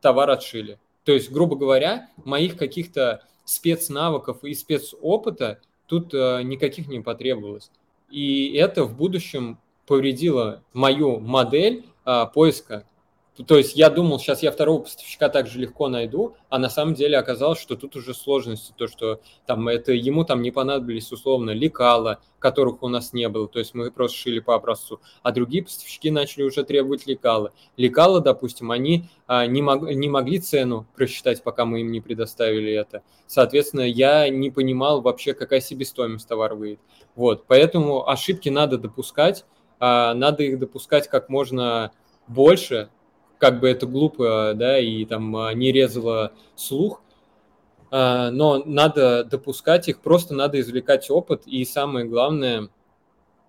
товар отшили. То есть, грубо говоря, моих каких-то спецнавыков и спецопыта тут э, никаких не потребовалось. И это в будущем повредило мою модель э, поиска то есть я думал, сейчас я второго поставщика также легко найду, а на самом деле оказалось, что тут уже сложности, то, что там это ему там не понадобились условно лекала, которых у нас не было, то есть мы просто шили по образцу, а другие поставщики начали уже требовать лекала. Лекала, допустим, они а, не, мог, не могли цену просчитать, пока мы им не предоставили это. Соответственно, я не понимал вообще, какая себестоимость товара выйдет. Вот, поэтому ошибки надо допускать, а, надо их допускать как можно больше, как бы это глупо, да, и там а, не резало слух, а, но надо допускать их, просто надо извлекать опыт, и самое главное,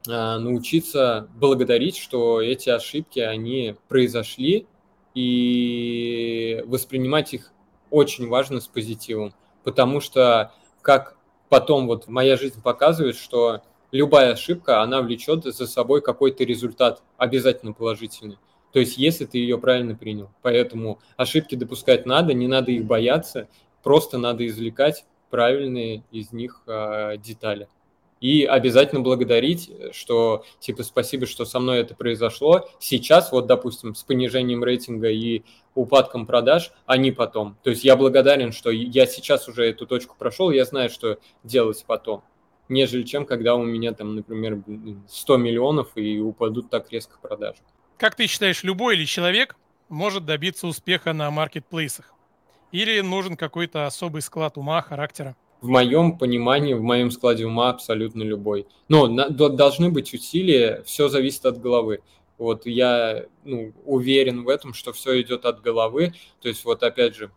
а, научиться благодарить, что эти ошибки, они произошли, и воспринимать их очень важно с позитивом, потому что, как потом вот моя жизнь показывает, что любая ошибка, она влечет за собой какой-то результат, обязательно положительный. То есть, если ты ее правильно принял. Поэтому ошибки допускать надо, не надо их бояться, просто надо извлекать правильные из них э, детали. И обязательно благодарить, что типа спасибо, что со мной это произошло. Сейчас, вот, допустим, с понижением рейтинга и упадком продаж, а не потом. То есть я благодарен, что я сейчас уже эту точку прошел, я знаю, что делать потом нежели чем когда у меня там, например, 100 миллионов и упадут так резко продажи. Как ты считаешь, любой или человек может добиться успеха на маркетплейсах? Или нужен какой-то особый склад ума, характера? В моем понимании, в моем складе ума абсолютно любой. Но на, должны быть усилия, все зависит от головы. Вот я ну, уверен в этом, что все идет от головы. То есть вот опять же,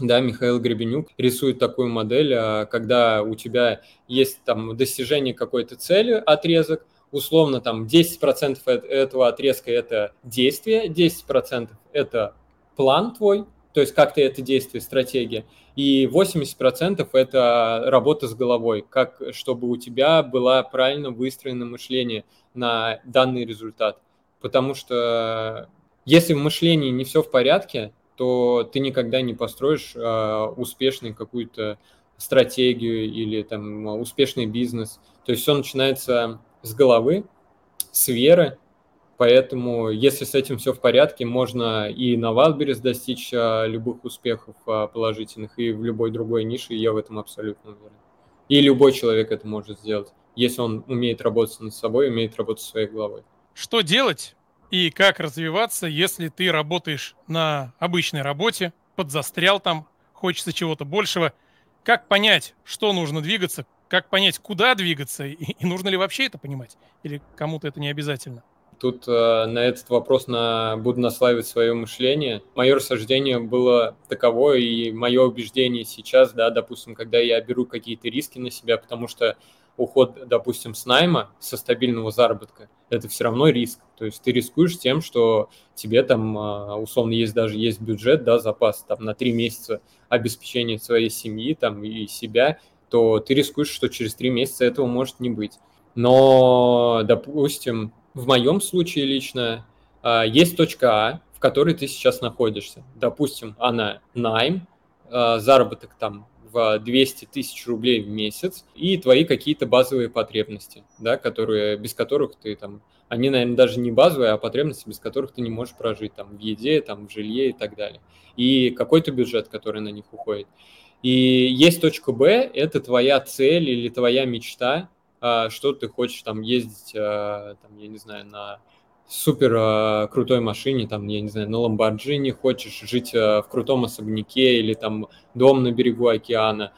да, Михаил Гребенюк рисует такую модель, а, когда у тебя есть там достижение какой-то цели, отрезок, условно там 10% этого отрезка это действие, 10% это план твой, то есть как ты это действие, стратегия. И 80% это работа с головой, как, чтобы у тебя было правильно выстроено мышление на данный результат. Потому что если в мышлении не все в порядке, то ты никогда не построишь э, успешный какую-то стратегию или там успешный бизнес. То есть все начинается с головы, с веры, Поэтому, если с этим все в порядке, можно и на Wildberries достичь а, любых успехов а, положительных, и в любой другой нише, я в этом абсолютно уверен. И любой человек это может сделать, если он умеет работать над собой, умеет работать своей головой. Что делать и как развиваться, если ты работаешь на обычной работе, подзастрял там, хочется чего-то большего? Как понять, что нужно двигаться, как понять, куда двигаться, и, и нужно ли вообще это понимать? Или кому-то это не обязательно? Тут э, на этот вопрос на, буду наслаивать свое мышление. Мое рассуждение было таково, и мое убеждение сейчас, да, допустим, когда я беру какие-то риски на себя, потому что уход, допустим, с найма, со стабильного заработка, это все равно риск. То есть ты рискуешь тем, что тебе там, э, условно, есть даже есть бюджет, да, запас там на три месяца обеспечения своей семьи там и себя, то ты рискуешь, что через три месяца этого может не быть. Но, допустим, в моем случае лично а, есть точка А, в которой ты сейчас находишься. Допустим, она найм, а, заработок там в 200 тысяч рублей в месяц и твои какие-то базовые потребности, да, которые, без которых ты там, они, наверное, даже не базовые, а потребности, без которых ты не можешь прожить, там, в еде, там, в жилье и так далее. И какой-то бюджет, который на них уходит. И есть точка Б, это твоя цель или твоя мечта, а, что ты хочешь там ездить, а, там, я не знаю, на супер а, крутой машине, там, я не знаю, на Ламборджини, хочешь жить в крутом особняке или там дом на берегу океана,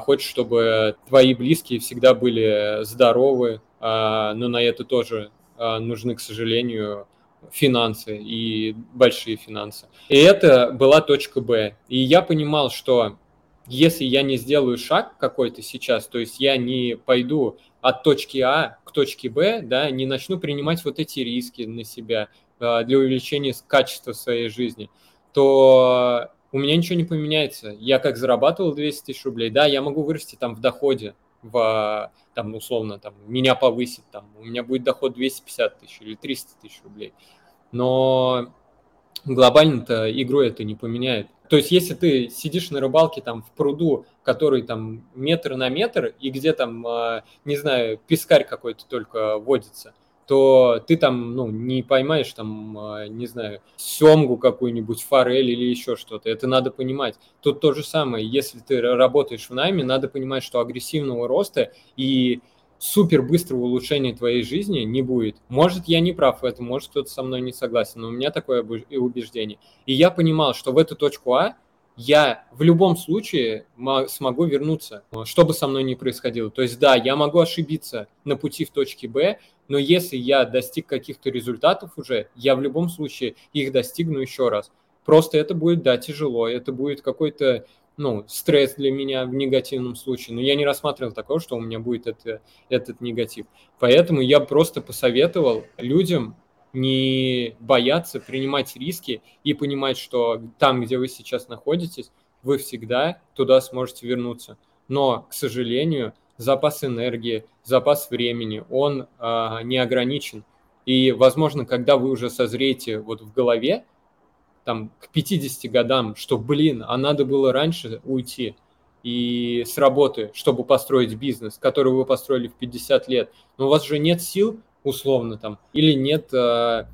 хочешь, чтобы твои близкие всегда были здоровы, но на это тоже нужны, к сожалению, финансы и большие финансы. И это была точка Б. И я понимал, что если я не сделаю шаг какой-то сейчас, то есть я не пойду от точки А к точке Б, да, не начну принимать вот эти риски на себя э, для увеличения качества своей жизни, то у меня ничего не поменяется. Я как зарабатывал 200 тысяч рублей, да, я могу вырасти там в доходе, в, там, условно, там, меня повысить, там, у меня будет доход 250 тысяч или 300 тысяч рублей. Но глобально-то игру это не поменяет. То есть, если ты сидишь на рыбалке там в пруду, который там метр на метр, и где там, а, не знаю, пескарь какой-то только водится, то ты там, ну, не поймаешь там, а, не знаю, семгу какую-нибудь, форель или еще что-то. Это надо понимать. Тут то же самое. Если ты работаешь в найме, надо понимать, что агрессивного роста и супер быстрого улучшения твоей жизни не будет. Может, я не прав в этом, может, кто-то со мной не согласен, но у меня такое убеждение. И я понимал, что в эту точку А я в любом случае смогу вернуться, что бы со мной ни происходило. То есть, да, я могу ошибиться на пути в точке Б, но если я достиг каких-то результатов уже, я в любом случае их достигну еще раз. Просто это будет, да, тяжело, это будет какой-то ну, стресс для меня в негативном случае, но я не рассматривал такого, что у меня будет это, этот негатив. Поэтому я просто посоветовал людям не бояться принимать риски и понимать, что там, где вы сейчас находитесь, вы всегда туда сможете вернуться. Но, к сожалению, запас энергии, запас времени, он а, не ограничен. И, возможно, когда вы уже созреете вот в голове, там, к 50 годам, что, блин, а надо было раньше уйти и с работы, чтобы построить бизнес, который вы построили в 50 лет, но у вас же нет сил, условно, там, или нет э,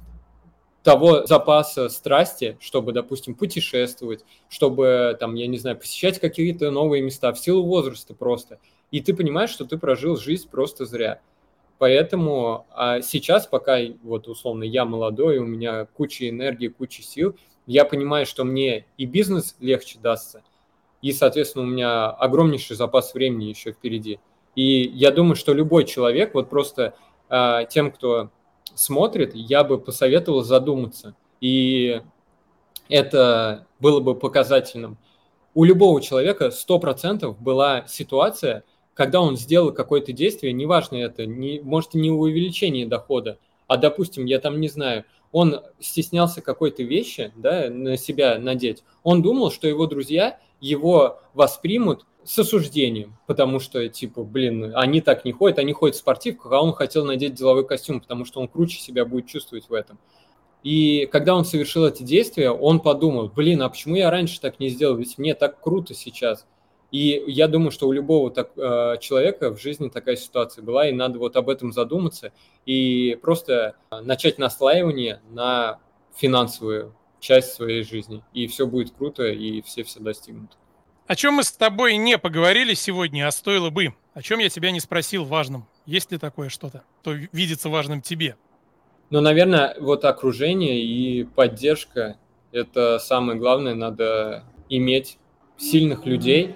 того запаса страсти, чтобы, допустим, путешествовать, чтобы, там, я не знаю, посещать какие-то новые места в силу возраста просто. И ты понимаешь, что ты прожил жизнь просто зря. Поэтому а сейчас, пока вот условно я молодой, у меня куча энергии, куча сил, я понимаю, что мне и бизнес легче дастся, и, соответственно, у меня огромнейший запас времени еще впереди. И я думаю, что любой человек, вот просто э, тем, кто смотрит, я бы посоветовал задуматься. И это было бы показательным. У любого человека 100% была ситуация, когда он сделал какое-то действие, неважно это, не, может, не увеличение дохода, а, допустим, я там не знаю, он стеснялся какой-то вещи, да, на себя надеть, он думал, что его друзья его воспримут с осуждением, потому что, типа, блин, они так не ходят, они ходят в спортивках, а он хотел надеть деловой костюм, потому что он круче себя будет чувствовать в этом. И когда он совершил эти действия, он подумал, блин, а почему я раньше так не сделал, ведь мне так круто сейчас. И я думаю, что у любого так, э, человека в жизни такая ситуация была, и надо вот об этом задуматься и просто начать наслаивание на финансовую часть своей жизни. И все будет круто, и все все достигнут. О чем мы с тобой не поговорили сегодня, а стоило бы? О чем я тебя не спросил важным? Есть ли такое что-то, то видится важным тебе? Ну, наверное, вот окружение и поддержка – это самое главное. Надо иметь сильных людей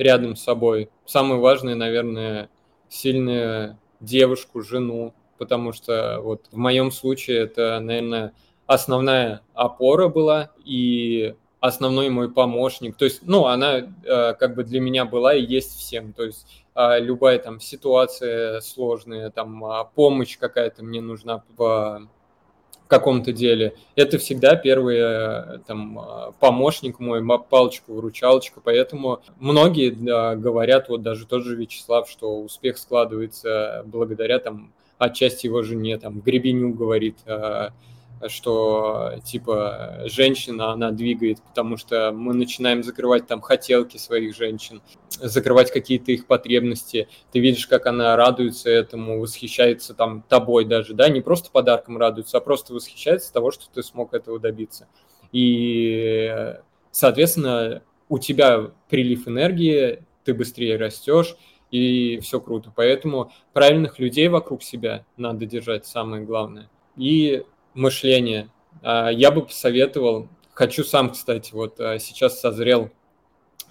рядом с собой. Самое важное, наверное, сильную девушку, жену, потому что вот в моем случае это, наверное, основная опора была и основной мой помощник. То есть, ну, она э, как бы для меня была и есть всем. То есть э, любая там ситуация сложная, там э, помощь какая-то мне нужна в каком-то деле. Это всегда первый э, там а, помощник мой, палочка-выручалочка. Поэтому многие да, говорят, вот даже тот же Вячеслав, что успех складывается благодаря там отчасти его жене, там Гребенюк говорит, э, что типа женщина, она двигает, потому что мы начинаем закрывать там хотелки своих женщин, закрывать какие-то их потребности. Ты видишь, как она радуется этому, восхищается там тобой даже, да, не просто подарком радуется, а просто восхищается того, что ты смог этого добиться. И, соответственно, у тебя прилив энергии, ты быстрее растешь, и все круто. Поэтому правильных людей вокруг себя надо держать, самое главное. И мышление. А, я бы посоветовал, хочу сам, кстати, вот а, сейчас созрел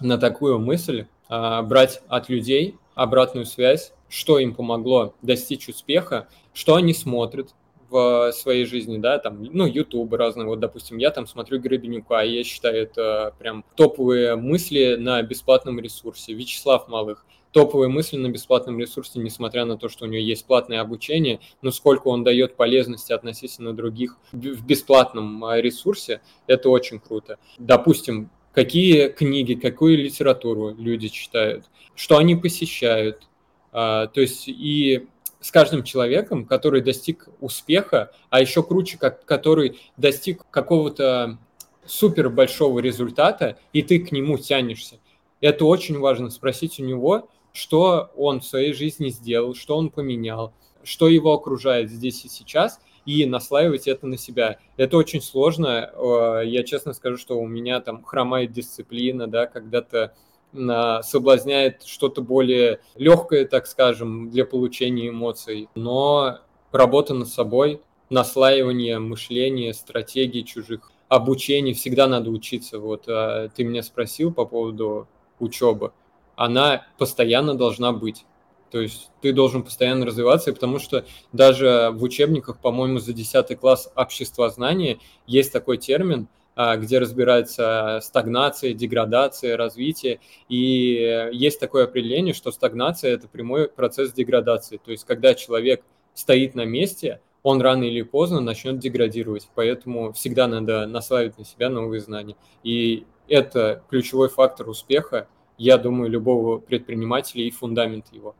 на такую мысль, а, брать от людей обратную связь, что им помогло достичь успеха, что они смотрят в своей жизни, да, там, ну, YouTube разные, вот, допустим, я там смотрю Гребенюка, и я считаю, это прям топовые мысли на бесплатном ресурсе. Вячеслав Малых, топовые мысли на бесплатном ресурсе, несмотря на то, что у него есть платное обучение, но сколько он дает полезности относительно других в бесплатном а, ресурсе, это очень круто. Допустим, какие книги, какую литературу люди читают, что они посещают. А, то есть и с каждым человеком, который достиг успеха, а еще круче, как, который достиг какого-то супер большого результата, и ты к нему тянешься. Это очень важно спросить у него, что он в своей жизни сделал, что он поменял, что его окружает здесь и сейчас, и наслаивать это на себя. Это очень сложно. Э, я честно скажу, что у меня там хромает дисциплина, да, когда-то соблазняет что-то более легкое, так скажем, для получения эмоций. Но работа над собой, наслаивание мышления, стратегии чужих, обучение, всегда надо учиться. Вот э, ты меня спросил по поводу учебы она постоянно должна быть. То есть ты должен постоянно развиваться, потому что даже в учебниках, по-моему, за 10 класс обществознания есть такой термин, а, где разбирается стагнация, деградация, развитие. И есть такое определение, что стагнация – это прямой процесс деградации. То есть когда человек стоит на месте, он рано или поздно начнет деградировать. Поэтому всегда надо наславить на себя новые знания. И это ключевой фактор успеха – я думаю, любого предпринимателя и фундамент его.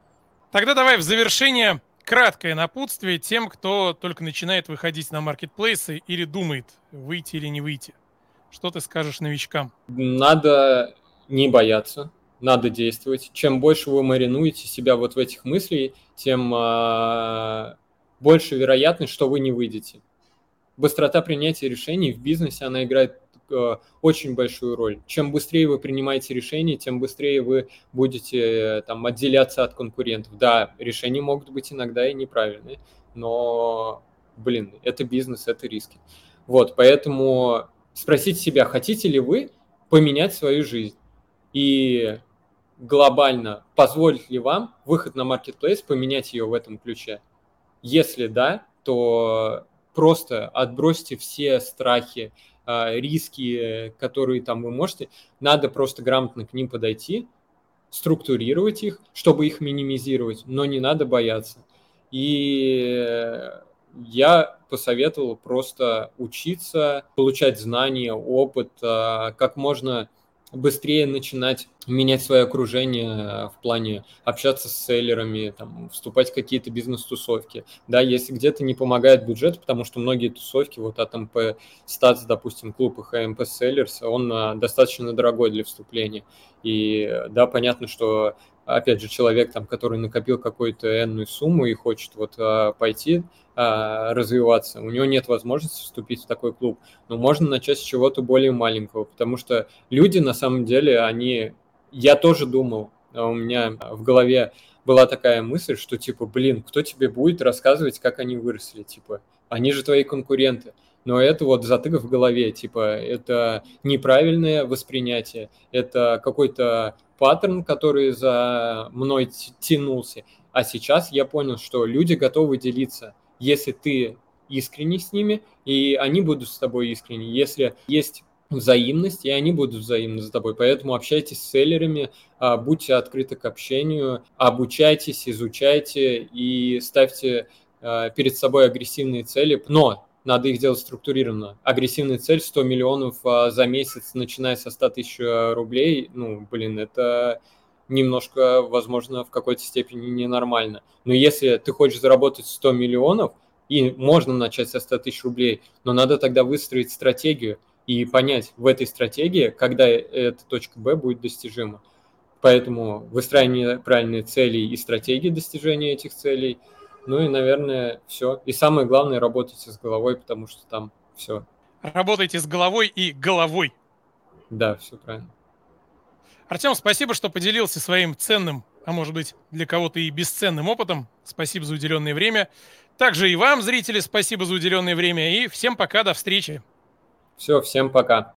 Тогда давай в завершение краткое напутствие тем, кто только начинает выходить на маркетплейсы или думает, выйти или не выйти. Что ты скажешь новичкам? Надо не бояться, надо действовать. Чем больше вы маринуете себя вот в этих мыслях, тем э, больше вероятность, что вы не выйдете. Быстрота принятия решений в бизнесе, она играет очень большую роль. Чем быстрее вы принимаете решения, тем быстрее вы будете э, там отделяться от конкурентов. Да, решения могут быть иногда и неправильные, но, блин, это бизнес, это риски. Вот, поэтому спросите себя, хотите ли вы поменять свою жизнь и глобально позволит ли вам выход на маркетплейс поменять ее в этом ключе. Если да, то просто отбросьте все страхи, риски, которые там вы можете, надо просто грамотно к ним подойти, структурировать их, чтобы их минимизировать, но не надо бояться. И я посоветовал просто учиться, получать знания, опыт, а, как можно быстрее начинать менять свое окружение в плане общаться с селлерами, там, вступать в какие-то бизнес-тусовки. Да, если где-то не помогает бюджет, потому что многие тусовки, вот от МП Статс, допустим, клуб и ХМП Селлерс, он а, достаточно дорогой для вступления. И да, понятно, что опять же, человек, там, который накопил какую-то энную сумму и хочет вот а, пойти а, развиваться, у него нет возможности вступить в такой клуб, но можно начать с чего-то более маленького, потому что люди на самом деле, они... Я тоже думал, а у меня в голове была такая мысль, что типа, блин, кто тебе будет рассказывать, как они выросли, типа, они же твои конкуренты. Но это вот затык в голове, типа, это неправильное воспринятие, это какой-то паттерн, который за мной тянулся. А сейчас я понял, что люди готовы делиться, если ты искренний с ними, и они будут с тобой искренни. Если есть взаимность, и они будут взаимны за тобой. Поэтому общайтесь с селлерами, а, будьте открыты к общению, обучайтесь, изучайте и ставьте а, перед собой агрессивные цели. Но надо их делать структурированно. Агрессивная цель 100 миллионов а, за месяц, начиная со 100 тысяч а, рублей, ну, блин, это немножко, возможно, в какой-то степени ненормально. Но если ты хочешь заработать 100 миллионов, и можно начать со 100 тысяч рублей, но надо тогда выстроить стратегию и понять в этой стратегии, когда эта точка Б будет достижима. Поэтому выстраивание правильной цели и стратегии достижения этих целей – ну и, наверное, все. И самое главное, работайте с головой, потому что там все. Работайте с головой и головой. Да, все правильно. Артем, спасибо, что поделился своим ценным, а может быть для кого-то и бесценным опытом. Спасибо за уделенное время. Также и вам, зрители, спасибо за уделенное время. И всем пока, до встречи. Все, всем пока.